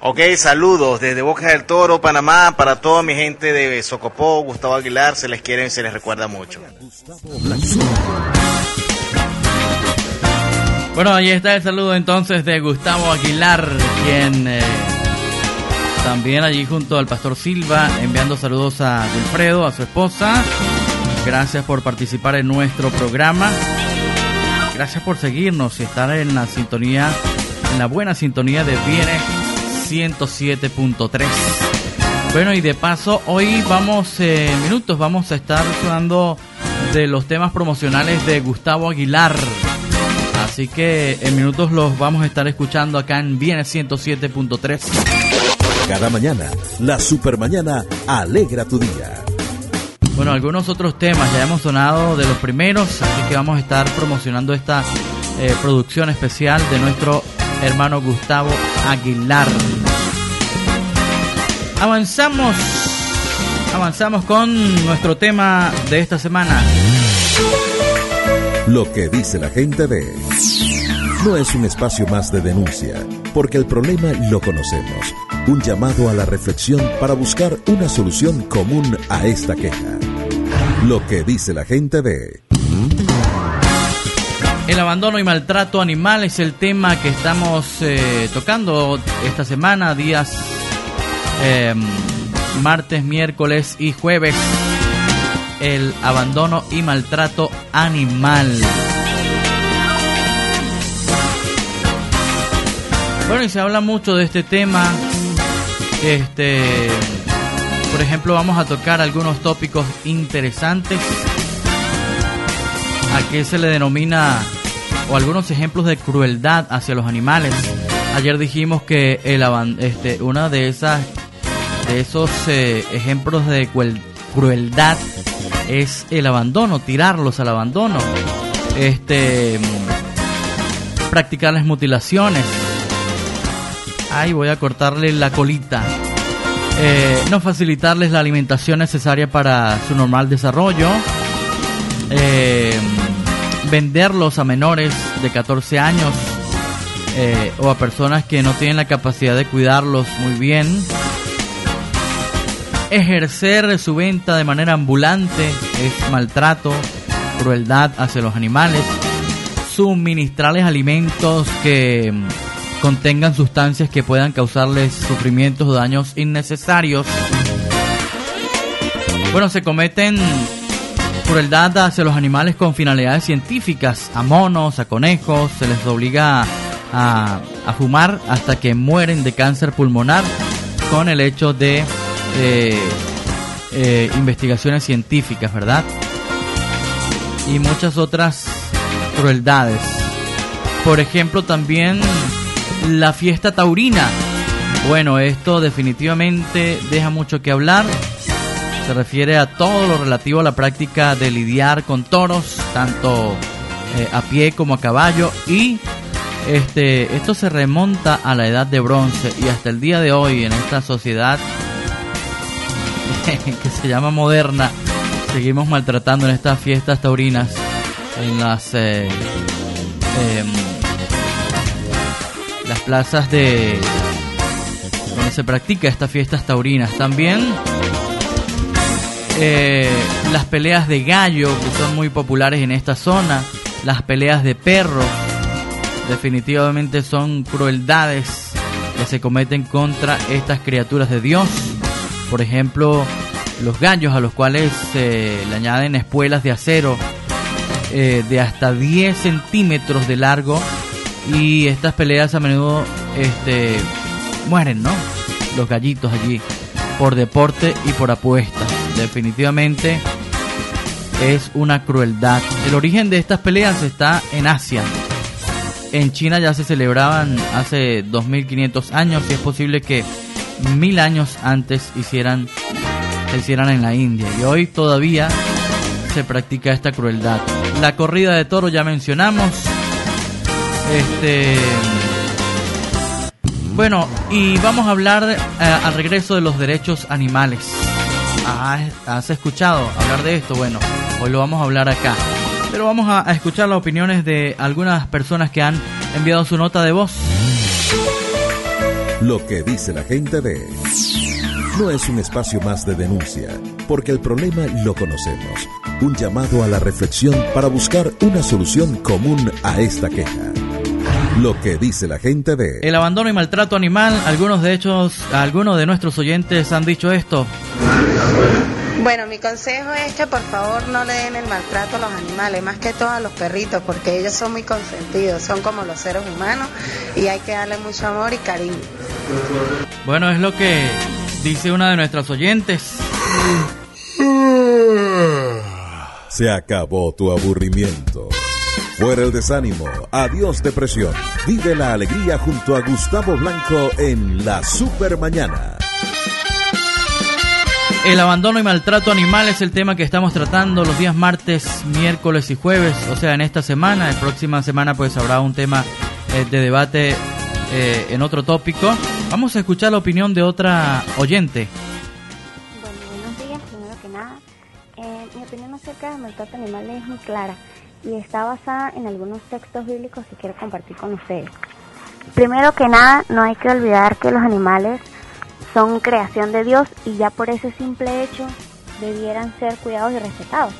S21: Ok, saludos desde Bocas del Toro, Panamá, para toda mi gente de Socopó, Gustavo Aguilar, se les quiere y se les recuerda mucho.
S2: Bueno, ahí está el saludo entonces de Gustavo Aguilar, quien eh, también allí junto al pastor Silva, enviando saludos a Wilfredo, a su esposa. Gracias por participar en nuestro programa. Gracias por seguirnos y estar en la sintonía, en la buena sintonía de Bienes 107.3. Bueno, y de paso, hoy vamos, eh, minutos, vamos a estar sonando de los temas promocionales de Gustavo Aguilar. Así que en minutos los vamos a estar escuchando acá en Bienes 107.3.
S1: Cada mañana, la Supermañana alegra tu día.
S2: Bueno, algunos otros temas ya hemos sonado de los primeros, así que vamos a estar promocionando esta eh, producción especial de nuestro hermano Gustavo Aguilar. Avanzamos, avanzamos con nuestro tema de esta semana.
S1: Lo que dice la gente de... No es un espacio más de denuncia, porque el problema lo conocemos. Un llamado a la reflexión para buscar una solución común a esta queja. Lo que dice la gente de...
S2: El abandono y maltrato animal es el tema que estamos eh, tocando esta semana, días eh, martes, miércoles y jueves. El abandono y maltrato animal. Bueno, y se habla mucho de este tema. Este, por ejemplo, vamos a tocar algunos tópicos interesantes. ¿A qué se le denomina o algunos ejemplos de crueldad hacia los animales? Ayer dijimos que el este, una de esas de esos eh, ejemplos de crueldad es el abandono, tirarlos al abandono. Este practicarles mutilaciones. Ay, voy a cortarle la colita. Eh, no facilitarles la alimentación necesaria para su normal desarrollo. Eh, venderlos a menores de 14 años eh, o a personas que no tienen la capacidad de cuidarlos muy bien. Ejercer su venta de manera ambulante es maltrato. crueldad hacia los animales, suministrarles alimentos que contengan sustancias que puedan causarles sufrimientos o daños innecesarios. Bueno, se cometen crueldad hacia los animales con finalidades científicas, a monos, a conejos, se les obliga a, a fumar hasta que mueren de cáncer pulmonar con el hecho de eh, eh, investigaciones científicas, ¿verdad? Y muchas otras crueldades. Por ejemplo, también la fiesta taurina. Bueno, esto definitivamente deja mucho que hablar. Se refiere a todo lo relativo a la práctica de lidiar con toros, tanto eh, a pie como a caballo. Y este, esto se remonta a la edad de bronce y hasta el día de hoy en esta sociedad que se llama moderna, seguimos maltratando en estas fiestas taurinas, en las eh, em, las plazas de donde se practica estas fiestas taurinas. También eh, las peleas de gallo que son muy populares en esta zona, las peleas de perro, definitivamente son crueldades que se cometen contra estas criaturas de Dios. Por ejemplo, los gallos a los cuales se le añaden espuelas de acero eh, de hasta 10 centímetros de largo y estas peleas a menudo este, mueren, ¿no? Los gallitos allí por deporte y por apuesta. Definitivamente es una crueldad. El origen de estas peleas está en Asia. En China ya se celebraban hace 2500 años y es posible que mil años antes hicieran se hicieran en la India y hoy todavía se practica esta crueldad. La corrida de toro ya mencionamos. Este bueno, y vamos a hablar eh, al regreso de los derechos animales. Ah, ¿Has escuchado hablar de esto? Bueno, hoy lo vamos a hablar acá. Pero vamos a, a escuchar las opiniones de algunas personas que han enviado su nota de voz.
S1: Lo que dice la gente de... No es un espacio más de denuncia, porque el problema lo conocemos. Un llamado a la reflexión para buscar una solución común a esta queja. Lo que dice la gente de...
S2: El abandono y maltrato animal, algunos de hechos, algunos de nuestros oyentes han dicho esto.
S23: Bueno, mi consejo es que por favor no le den el maltrato a los animales, más que todo a los perritos, porque ellos son muy consentidos, son como los seres humanos y hay que darle mucho amor y cariño.
S2: Bueno, es lo que dice una de nuestras oyentes.
S1: Se acabó tu aburrimiento. Fuera el desánimo, adiós depresión. Vive la alegría junto a Gustavo Blanco en la Super Mañana.
S2: El abandono y maltrato animal es el tema que estamos tratando los días martes, miércoles y jueves, o sea, en esta semana. La próxima semana pues habrá un tema eh, de debate eh, en otro tópico. Vamos a escuchar la opinión de otra oyente.
S24: Bueno, buenos días, primero que nada. Eh, mi opinión acerca del maltrato animal es muy clara y está basada en algunos textos bíblicos que quiero compartir con ustedes. Primero que nada, no hay que olvidar que los animales son creación de Dios y ya por ese simple hecho debieran ser cuidados y respetados.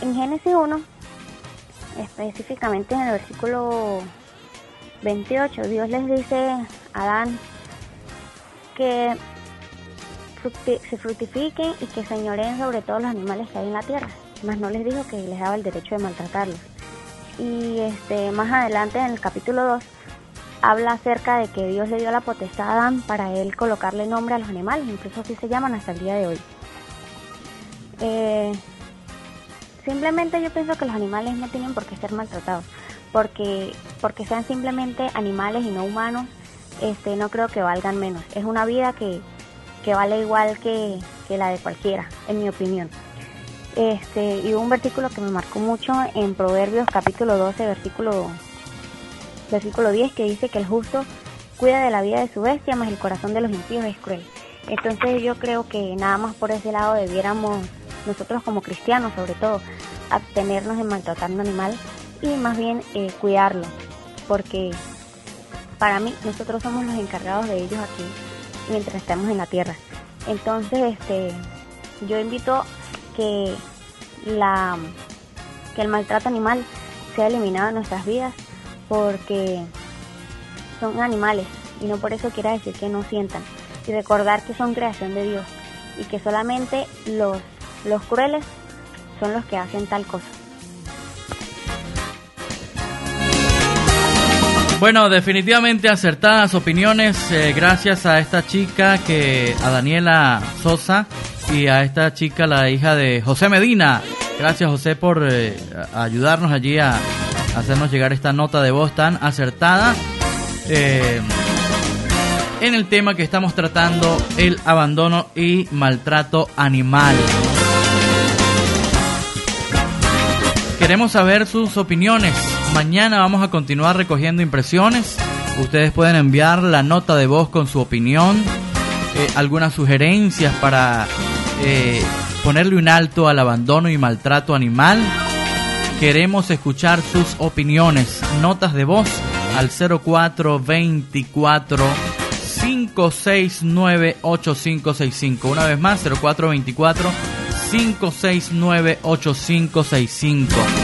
S24: En Génesis 1, específicamente en el versículo 28, Dios les dice a Adán que se fructifiquen y que señoreen sobre todos los animales que hay en la tierra. Más no les dijo que les daba el derecho de maltratarlos. Y este más adelante en el capítulo 2 habla acerca de que Dios le dio la potestad a Adán para él colocarle nombre a los animales, incluso así se llaman hasta el día de hoy. Eh, simplemente yo pienso que los animales no tienen por qué ser maltratados, porque porque sean simplemente animales y no humanos, este no creo que valgan menos. Es una vida que, que vale igual que, que la de cualquiera, en mi opinión. Este, y un versículo que me marcó mucho en Proverbios capítulo 12, versículo versículo 10 que dice que el justo cuida de la vida de su bestia, mas el corazón de los impíos es cruel. Entonces yo creo que nada más por ese lado debiéramos nosotros como cristianos sobre todo abstenernos de maltratar un animal y más bien eh, cuidarlo, porque para mí nosotros somos los encargados de ellos aquí mientras estamos en la tierra. Entonces este yo invito que la que el maltrato animal sea eliminado de nuestras vidas porque son animales y no por eso quiere decir que no sientan. Y recordar que son creación de Dios y que solamente los, los crueles son los que hacen tal cosa.
S2: Bueno, definitivamente acertadas opiniones eh, gracias a esta chica que a Daniela Sosa y a esta chica la hija de José Medina. Gracias José por eh, ayudarnos allí a, hacernos llegar esta nota de voz tan acertada eh, en el tema que estamos tratando, el abandono y maltrato animal. Queremos saber sus opiniones. Mañana vamos a continuar recogiendo impresiones. Ustedes pueden enviar la nota de voz con su opinión, eh, algunas sugerencias para eh, ponerle un alto al abandono y maltrato animal. Queremos escuchar sus opiniones, notas de voz al 0424 569 8565. Una vez más, 0424 569 8565.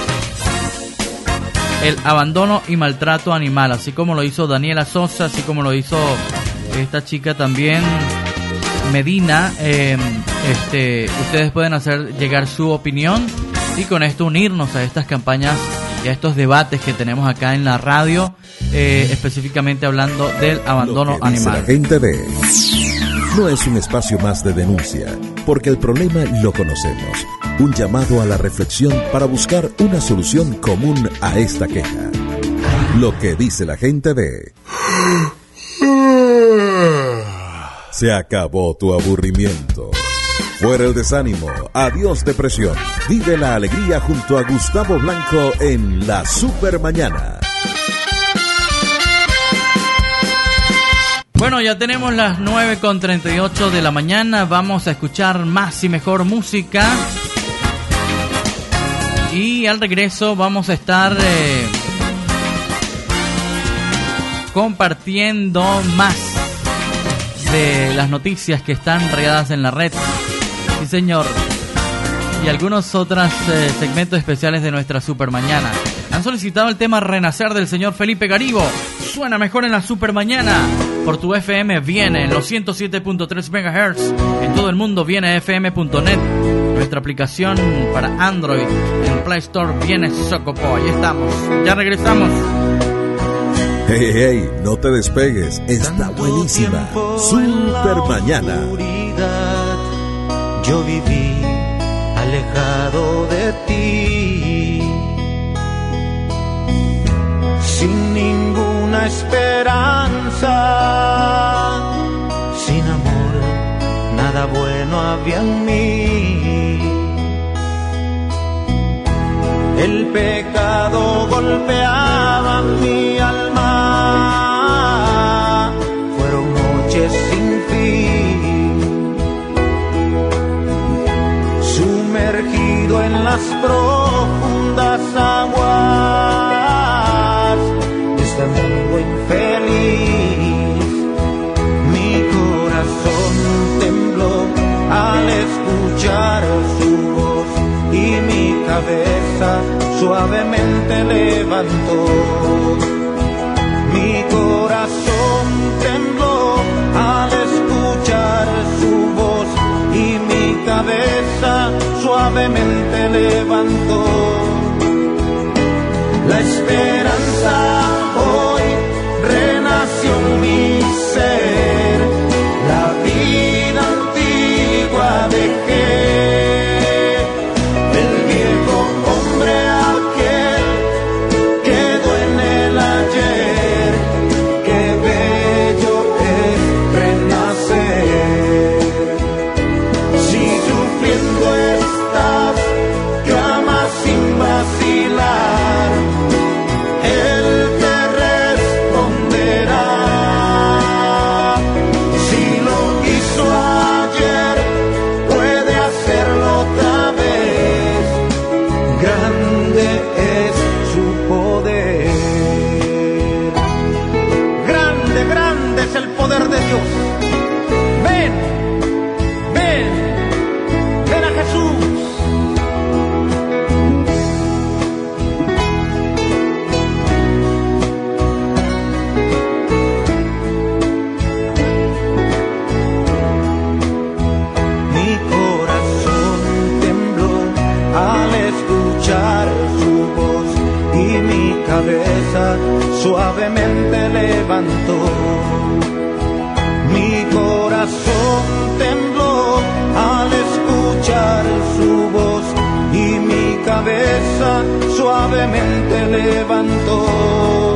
S2: El abandono y maltrato animal, así como lo hizo Daniela Sosa, así como lo hizo esta chica también, Medina. Eh, este, ustedes pueden hacer llegar su opinión y con esto unirnos a estas campañas y a estos debates que tenemos acá en la radio, eh, específicamente hablando del abandono animal.
S1: La gente ve. No es un espacio más de denuncia, porque el problema lo conocemos. Un llamado a la reflexión para buscar una solución común a esta queja. Lo que dice la gente ve. Se acabó tu aburrimiento. Fuera el desánimo, adiós depresión. Vive la alegría junto a Gustavo Blanco en La Super Mañana.
S2: Bueno, ya tenemos las 9 con 38 de la mañana. Vamos a escuchar más y mejor música. Y al regreso vamos a estar eh, compartiendo más de las noticias que están regadas en la red. Sí, señor. Y algunos otros eh, segmentos especiales de nuestra Super Mañana. Han solicitado el tema Renacer del señor Felipe Garibo. Suena mejor en la Super Mañana. Por tu FM viene en los 107.3 MHz. En todo el mundo viene fm.net. Nuestra aplicación para Android en Play Store viene Socopo. Ahí estamos. Ya regresamos.
S1: Hey, hey, hey, no te despegues. Está buenísima. Super Mañana.
S19: Yo viví alejado de ti, sin esperanza, sin amor, nada bueno había en mí. El pecado golpeaba mi alma, fueron noches sin fin. sumergido en las profundas aguas cabeza suavemente levantó. Mi corazón tembló al escuchar su voz y mi cabeza suavemente levantó. La esperanza hoy Mi corazón tembló al escuchar su voz y mi cabeza suavemente levantó.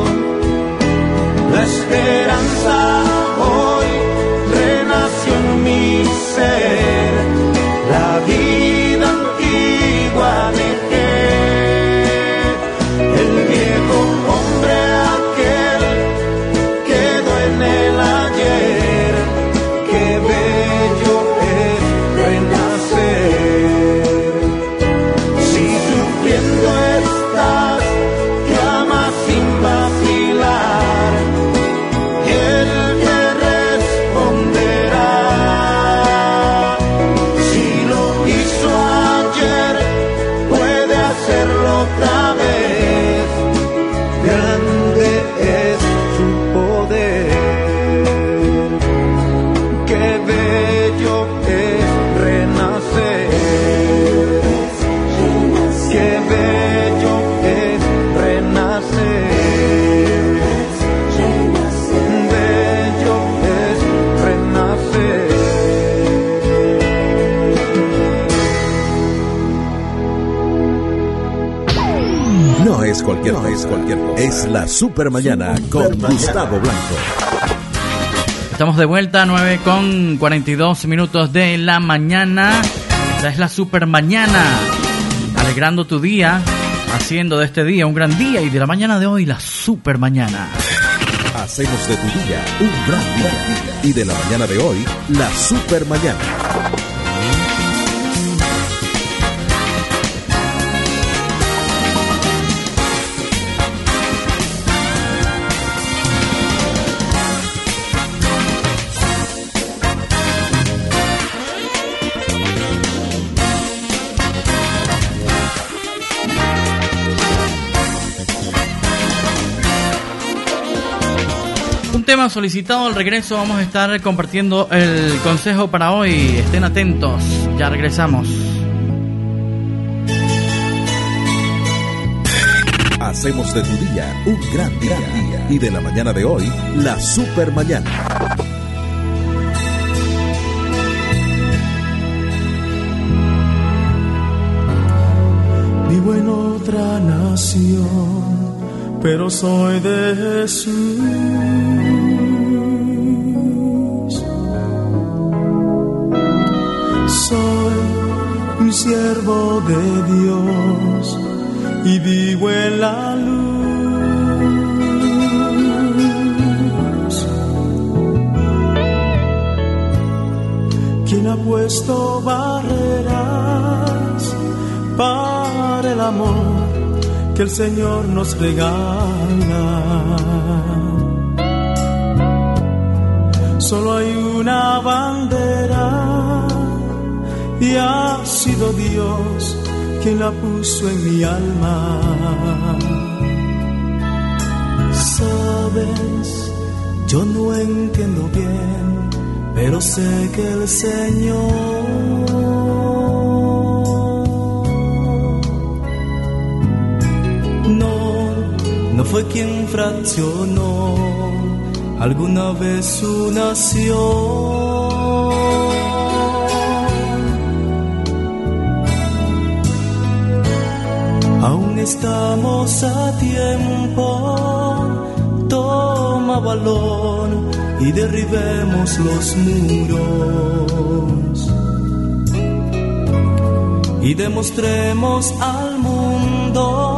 S1: Super mañana con Gustavo Blanco.
S2: Estamos de vuelta, 9 con 42 minutos de la mañana. Esta es la super mañana. Alegrando tu día, haciendo de este día un gran día y de la mañana de hoy la super mañana.
S1: Hacemos de tu día un gran día y de la mañana de hoy la super mañana.
S2: Tema solicitado al regreso vamos a estar compartiendo el consejo para hoy. Estén atentos, ya regresamos.
S1: Hacemos de tu día un gran día, y de la mañana de hoy la super mañana.
S18: Vivo en otra nación, pero soy de Jesús siervo de Dios y vivo en la luz. ¿Quién ha puesto barreras para el amor que el Señor nos regala? Solo hay una bandera y ha sido Dios quien la puso en mi alma. Sabes, yo no entiendo bien, pero sé que el Señor fue quien fraccionó alguna vez su nación estamos a tiempo. Toma valor y derribemos los muros. Y demostremos al mundo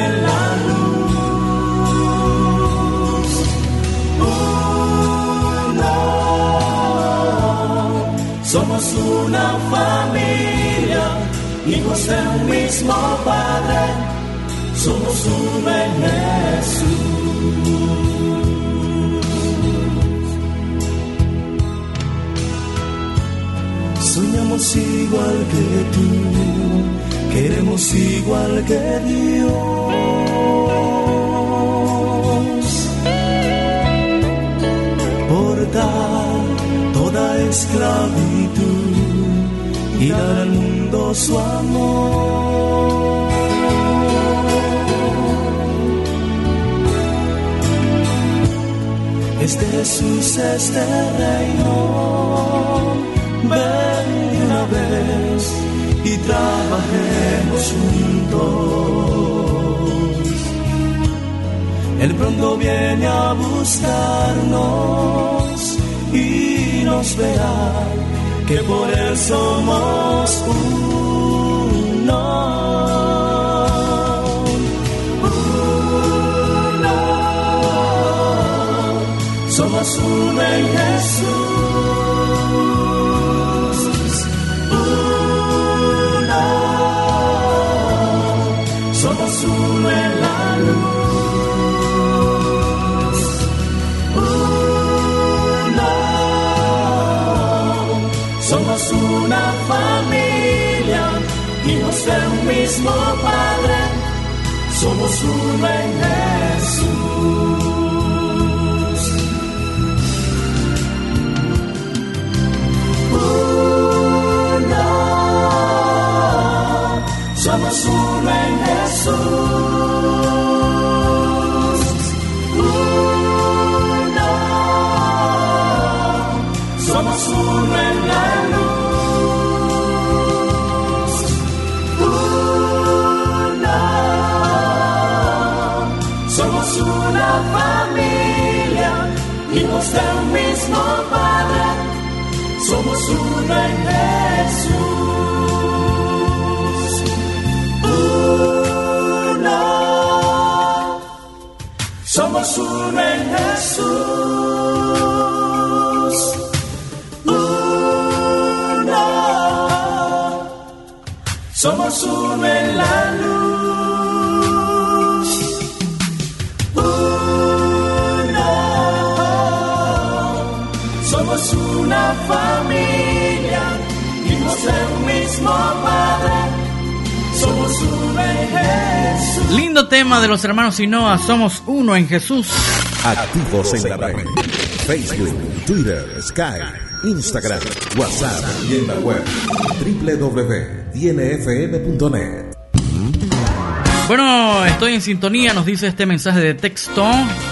S18: somos una familia, hijos de un mismo Padre, somos uno en Jesús. Soñamos igual que tú, queremos igual que Dios esclavitud y dar al mundo su amor. Este Jesús, este reino, ven de una vez y trabajemos juntos. Él pronto viene a buscarnos y nos verá que por Él somos uno. somos uno en Jesús. Uno, somos uno en mismo Padre. Somos uno en Jesús. somos uno en Jesús. Hijos del mismo Padre. Somos uno en Jesús. somos uno en Jesús. Uno, somos uno en la luz. Familia, hijos del mismo Padre. Somos uno en Jesús.
S2: Lindo tema de los hermanos Sinoa, somos uno en Jesús.
S1: Activos en la red. Facebook, Twitter, Skype, Instagram, WhatsApp y en la web www.tienefm.net.
S2: Bueno, estoy en sintonía, nos dice este mensaje de texto.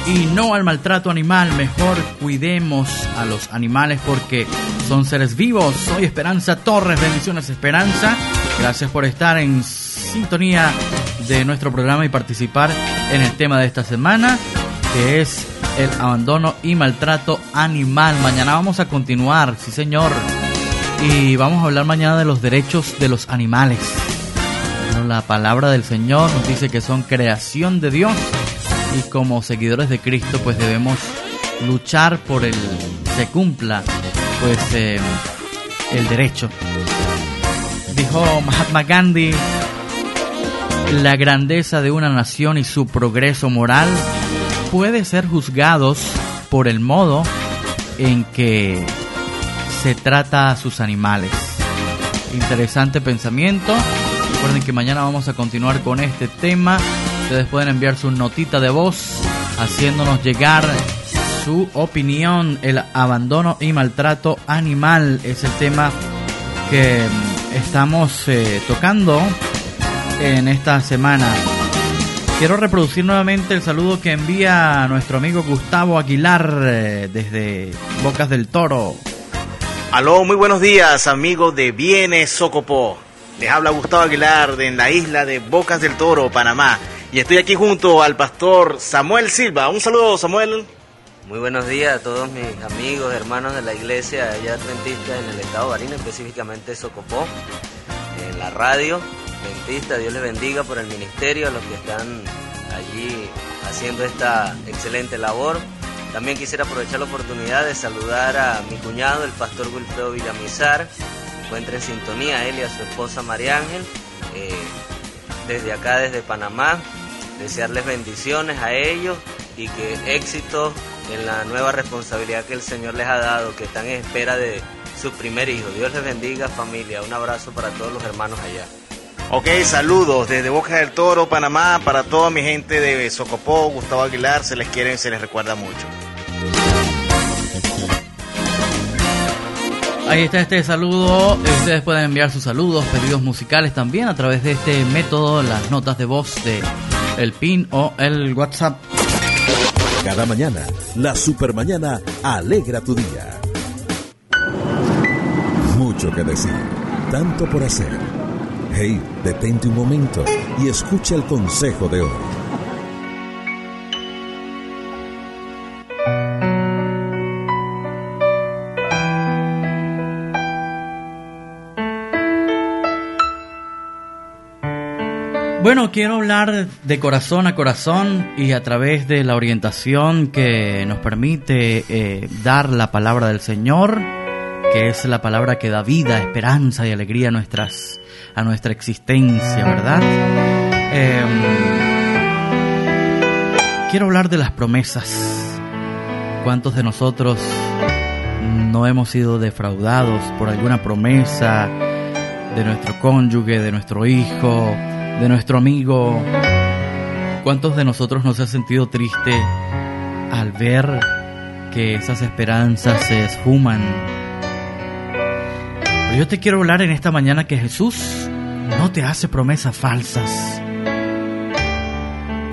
S2: Y no al maltrato animal, mejor cuidemos a los animales porque son seres vivos. Soy Esperanza Torres, bendiciones Esperanza. Gracias por estar en sintonía de nuestro programa y participar en el tema de esta semana, que es el abandono y maltrato animal. Mañana vamos a continuar, sí señor. Y vamos a hablar mañana de los derechos de los animales. La palabra del Señor nos dice que son creación de Dios y como seguidores de Cristo pues debemos luchar por el se cumpla pues eh, el derecho. Dijo Mahatma Gandhi, la grandeza de una nación y su progreso moral puede ser juzgados por el modo en que se trata a sus animales. Interesante pensamiento. Recuerden que mañana vamos a continuar con este tema. Ustedes pueden enviar su notita de voz haciéndonos llegar su opinión. El abandono y maltrato animal es el tema que estamos eh, tocando en esta semana. Quiero reproducir nuevamente el saludo que envía nuestro amigo Gustavo Aguilar eh, desde Bocas del Toro.
S21: Aló, muy buenos días, amigos de Bienes Socopó. Les habla Gustavo Aguilar de en la isla de Bocas del Toro, Panamá. Y estoy aquí junto al pastor Samuel Silva. Un saludo, Samuel.
S22: Muy buenos días a todos mis amigos, hermanos de la iglesia allá adventista en el estado de Barina, específicamente Socopó, en la radio adventista. Dios les bendiga por el ministerio, a los que están allí haciendo esta excelente labor. También quisiera aprovechar la oportunidad de saludar a mi cuñado, el pastor Wilfredo Villamizar. Encuentra en sintonía él y a su esposa María Ángel. Eh, desde acá, desde Panamá, desearles bendiciones a ellos y que éxito en la nueva responsabilidad que el Señor les ha dado, que están en espera de su primer hijo. Dios les bendiga familia, un abrazo para todos los hermanos allá.
S21: Ok, saludos desde Boca del Toro, Panamá, para toda mi gente de Socopó, Gustavo Aguilar, se les quiere, se les recuerda mucho.
S2: Ahí está este saludo. Ustedes pueden enviar sus saludos, pedidos musicales también a través de este método, las notas de voz de el PIN o el WhatsApp.
S1: Cada mañana, la Supermañana alegra tu día. Mucho que decir, tanto por hacer. Hey, detente un momento y escucha el consejo de hoy.
S2: Bueno, quiero hablar de corazón a corazón y a través de la orientación que nos permite eh, dar la palabra del Señor, que es la palabra que da vida, esperanza y alegría a nuestras a nuestra existencia, ¿verdad? Em, quiero hablar de las promesas. ¿Cuántos de nosotros no hemos sido defraudados por alguna promesa de nuestro cónyuge, de nuestro hijo? De nuestro amigo. ¿Cuántos de nosotros nos ha sentido triste al ver que esas esperanzas se esfuman? Pero yo te quiero hablar en esta mañana que Jesús no te hace promesas falsas.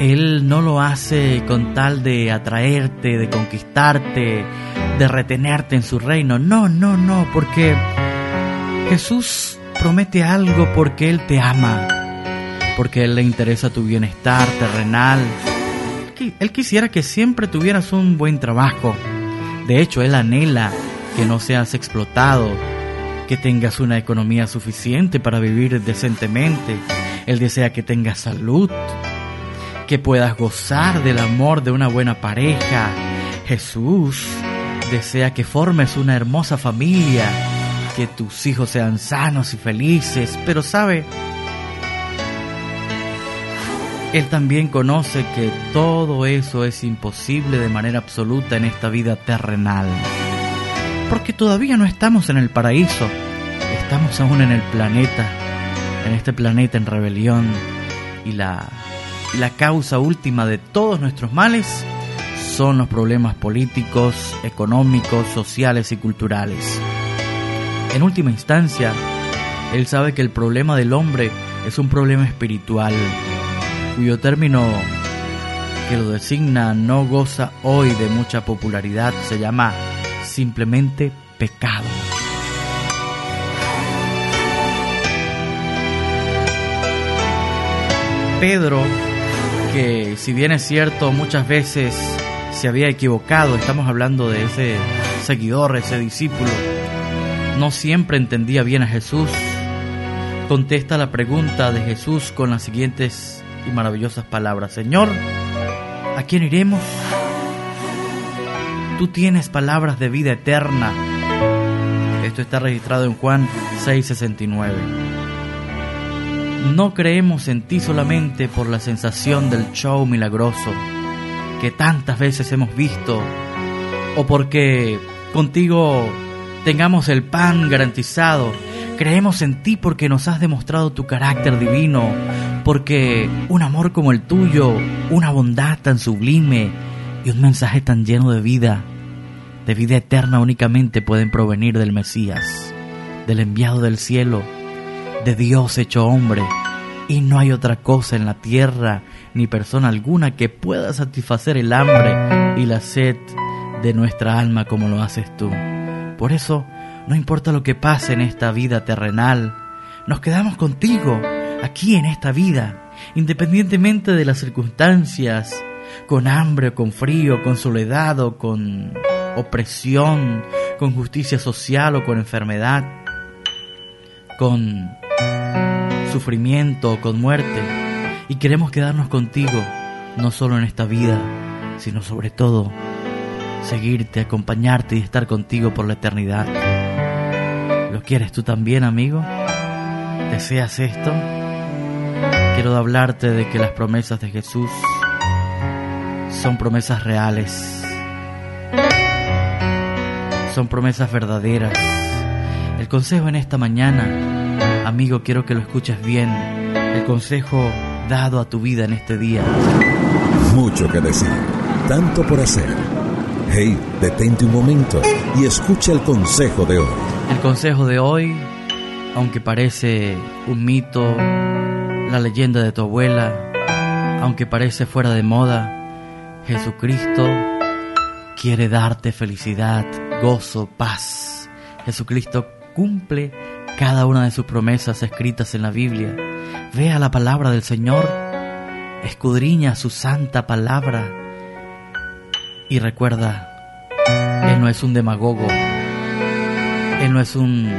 S2: Él no lo hace con tal de atraerte, de conquistarte, de retenerte en su reino. No, no, no, porque Jesús promete algo porque Él te ama porque Él le interesa tu bienestar terrenal. Él quisiera que siempre tuvieras un buen trabajo. De hecho, Él anhela que no seas explotado, que tengas una economía suficiente para vivir decentemente. Él desea que tengas salud, que puedas gozar del amor de una buena pareja. Jesús desea que formes una hermosa familia, que tus hijos sean sanos y felices, pero sabe, él también conoce que todo eso es imposible de manera absoluta en esta vida terrenal. Porque todavía no estamos en el paraíso, estamos aún en el planeta, en este planeta en rebelión. Y la, la causa última de todos nuestros males son los problemas políticos, económicos, sociales y culturales. En última instancia, Él sabe que el problema del hombre es un problema espiritual cuyo término que lo designa no goza hoy de mucha popularidad, se llama simplemente pecado. Pedro, que si bien es cierto muchas veces se había equivocado, estamos hablando de ese seguidor, ese discípulo, no siempre entendía bien a Jesús, contesta la pregunta de Jesús con las siguientes y maravillosas palabras. Señor, ¿a quién iremos? Tú tienes palabras de vida eterna. Esto está registrado en Juan 6:69. No creemos en ti solamente por la sensación del show milagroso que tantas veces hemos visto o porque contigo tengamos el pan garantizado Creemos en ti porque nos has demostrado tu carácter divino, porque un amor como el tuyo, una bondad tan sublime y un mensaje tan lleno de vida, de vida eterna únicamente pueden provenir del Mesías, del enviado del cielo, de Dios hecho hombre. Y no hay otra cosa en la tierra ni persona alguna que pueda satisfacer el hambre y la sed de nuestra alma como lo haces tú. Por eso, no importa lo que pase en esta vida terrenal, nos quedamos contigo, aquí en esta vida, independientemente de las circunstancias, con hambre con frío, con soledad o con opresión, con justicia social o con enfermedad, con sufrimiento o con muerte. Y queremos quedarnos contigo, no solo en esta vida, sino sobre todo seguirte, acompañarte y estar contigo por la eternidad. ¿Lo quieres tú también, amigo? ¿Deseas esto? Quiero hablarte de que las promesas de Jesús son promesas reales. Son promesas verdaderas. El consejo en esta mañana, amigo, quiero que lo escuches bien. El consejo dado a tu vida en este día.
S1: Mucho que decir, tanto por hacer. Hey, detente un momento y escucha el consejo de hoy.
S2: El consejo de hoy, aunque parece un mito, la leyenda de tu abuela, aunque parece fuera de moda, Jesucristo quiere darte felicidad, gozo, paz. Jesucristo cumple cada una de sus promesas escritas en la Biblia. Vea la palabra del Señor, escudriña su santa palabra y recuerda, Él no es un demagogo, Él no es un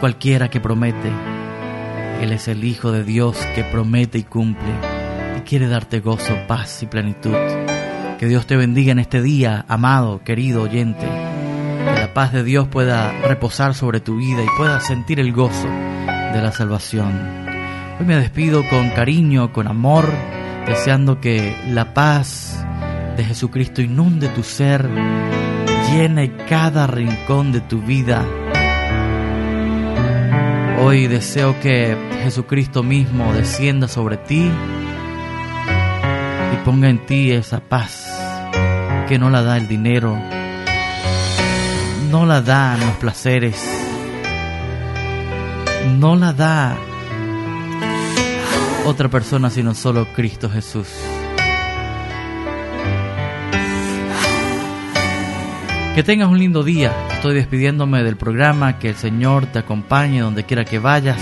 S2: cualquiera que promete, Él es el Hijo de Dios que promete y cumple y quiere darte gozo, paz y plenitud. Que Dios te bendiga en este día, amado, querido oyente. Que la paz de Dios pueda reposar sobre tu vida y puedas sentir el gozo de la salvación. Hoy me despido con cariño, con amor, deseando que la paz de Jesucristo inunde tu ser, llene cada rincón de tu vida. Hoy deseo que Jesucristo mismo descienda sobre ti y ponga en ti esa paz que no la da el dinero, no la dan los placeres, no la da otra persona sino solo Cristo Jesús. Que tengas un lindo día. Estoy despidiéndome del programa. Que el Señor te acompañe donde quiera que vayas.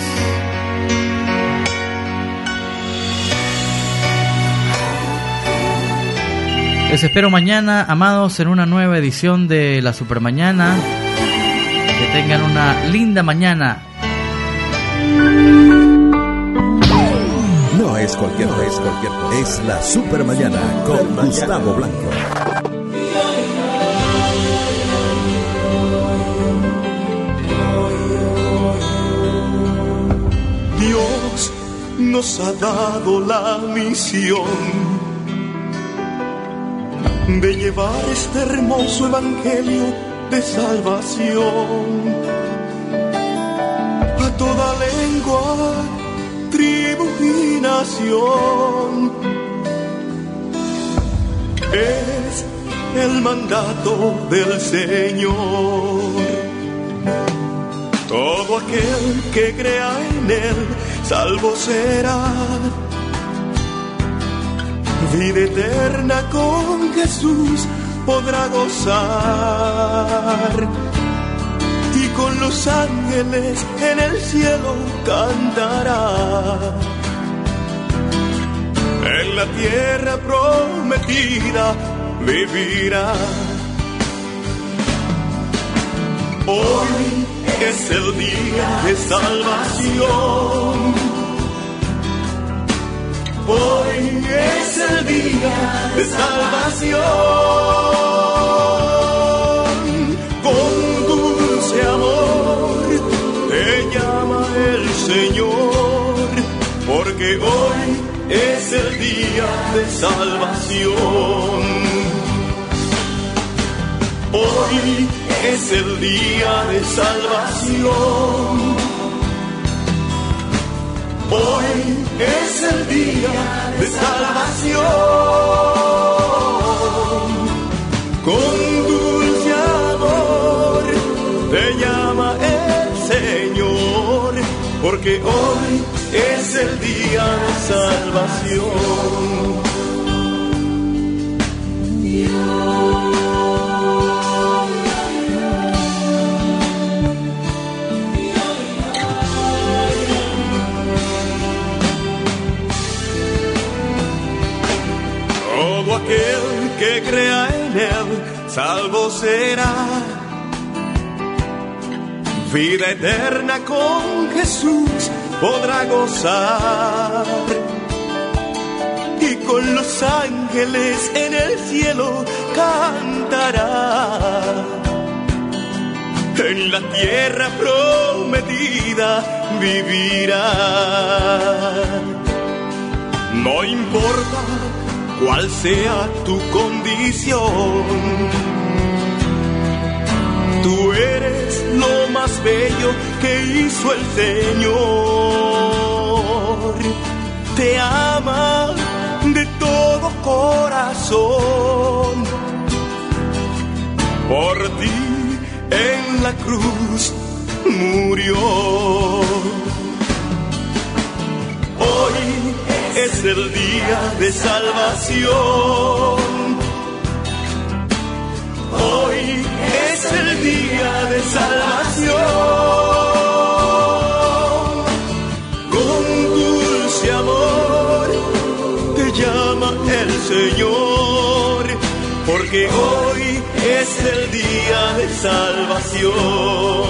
S2: Les espero mañana, amados, en una nueva edición de La Supermañana. Que tengan una linda mañana.
S1: No es cualquier es cualquier cosa. Es la Supermañana con Gustavo Blanco.
S9: Nos ha dado la misión de llevar este hermoso evangelio de salvación a toda lengua, tribu y nación. Es el mandato del Señor. Todo aquel que crea en Él, salvo será. Vida eterna con Jesús podrá gozar. Y con los ángeles en el cielo cantará. En la tierra prometida vivirá. Hoy es el día de salvación. Hoy es el día de salvación. Con dulce amor te llama el Señor, porque hoy es el día de salvación. Hoy es el día de salvación. Hoy es el día de salvación. Con dulce amor te llama el Señor, porque hoy es el día de salvación. Todo en salvo será. Vida eterna con Jesús podrá gozar. Y con los ángeles en el cielo cantará. En la tierra prometida vivirá. No importa cual sea tu condición. Tú eres lo más bello que hizo el Señor. Te ama de todo corazón. Por ti en la cruz murió. Es el día de salvación. Hoy es el día de salvación. Con dulce amor te llama el Señor, porque hoy es el día de salvación.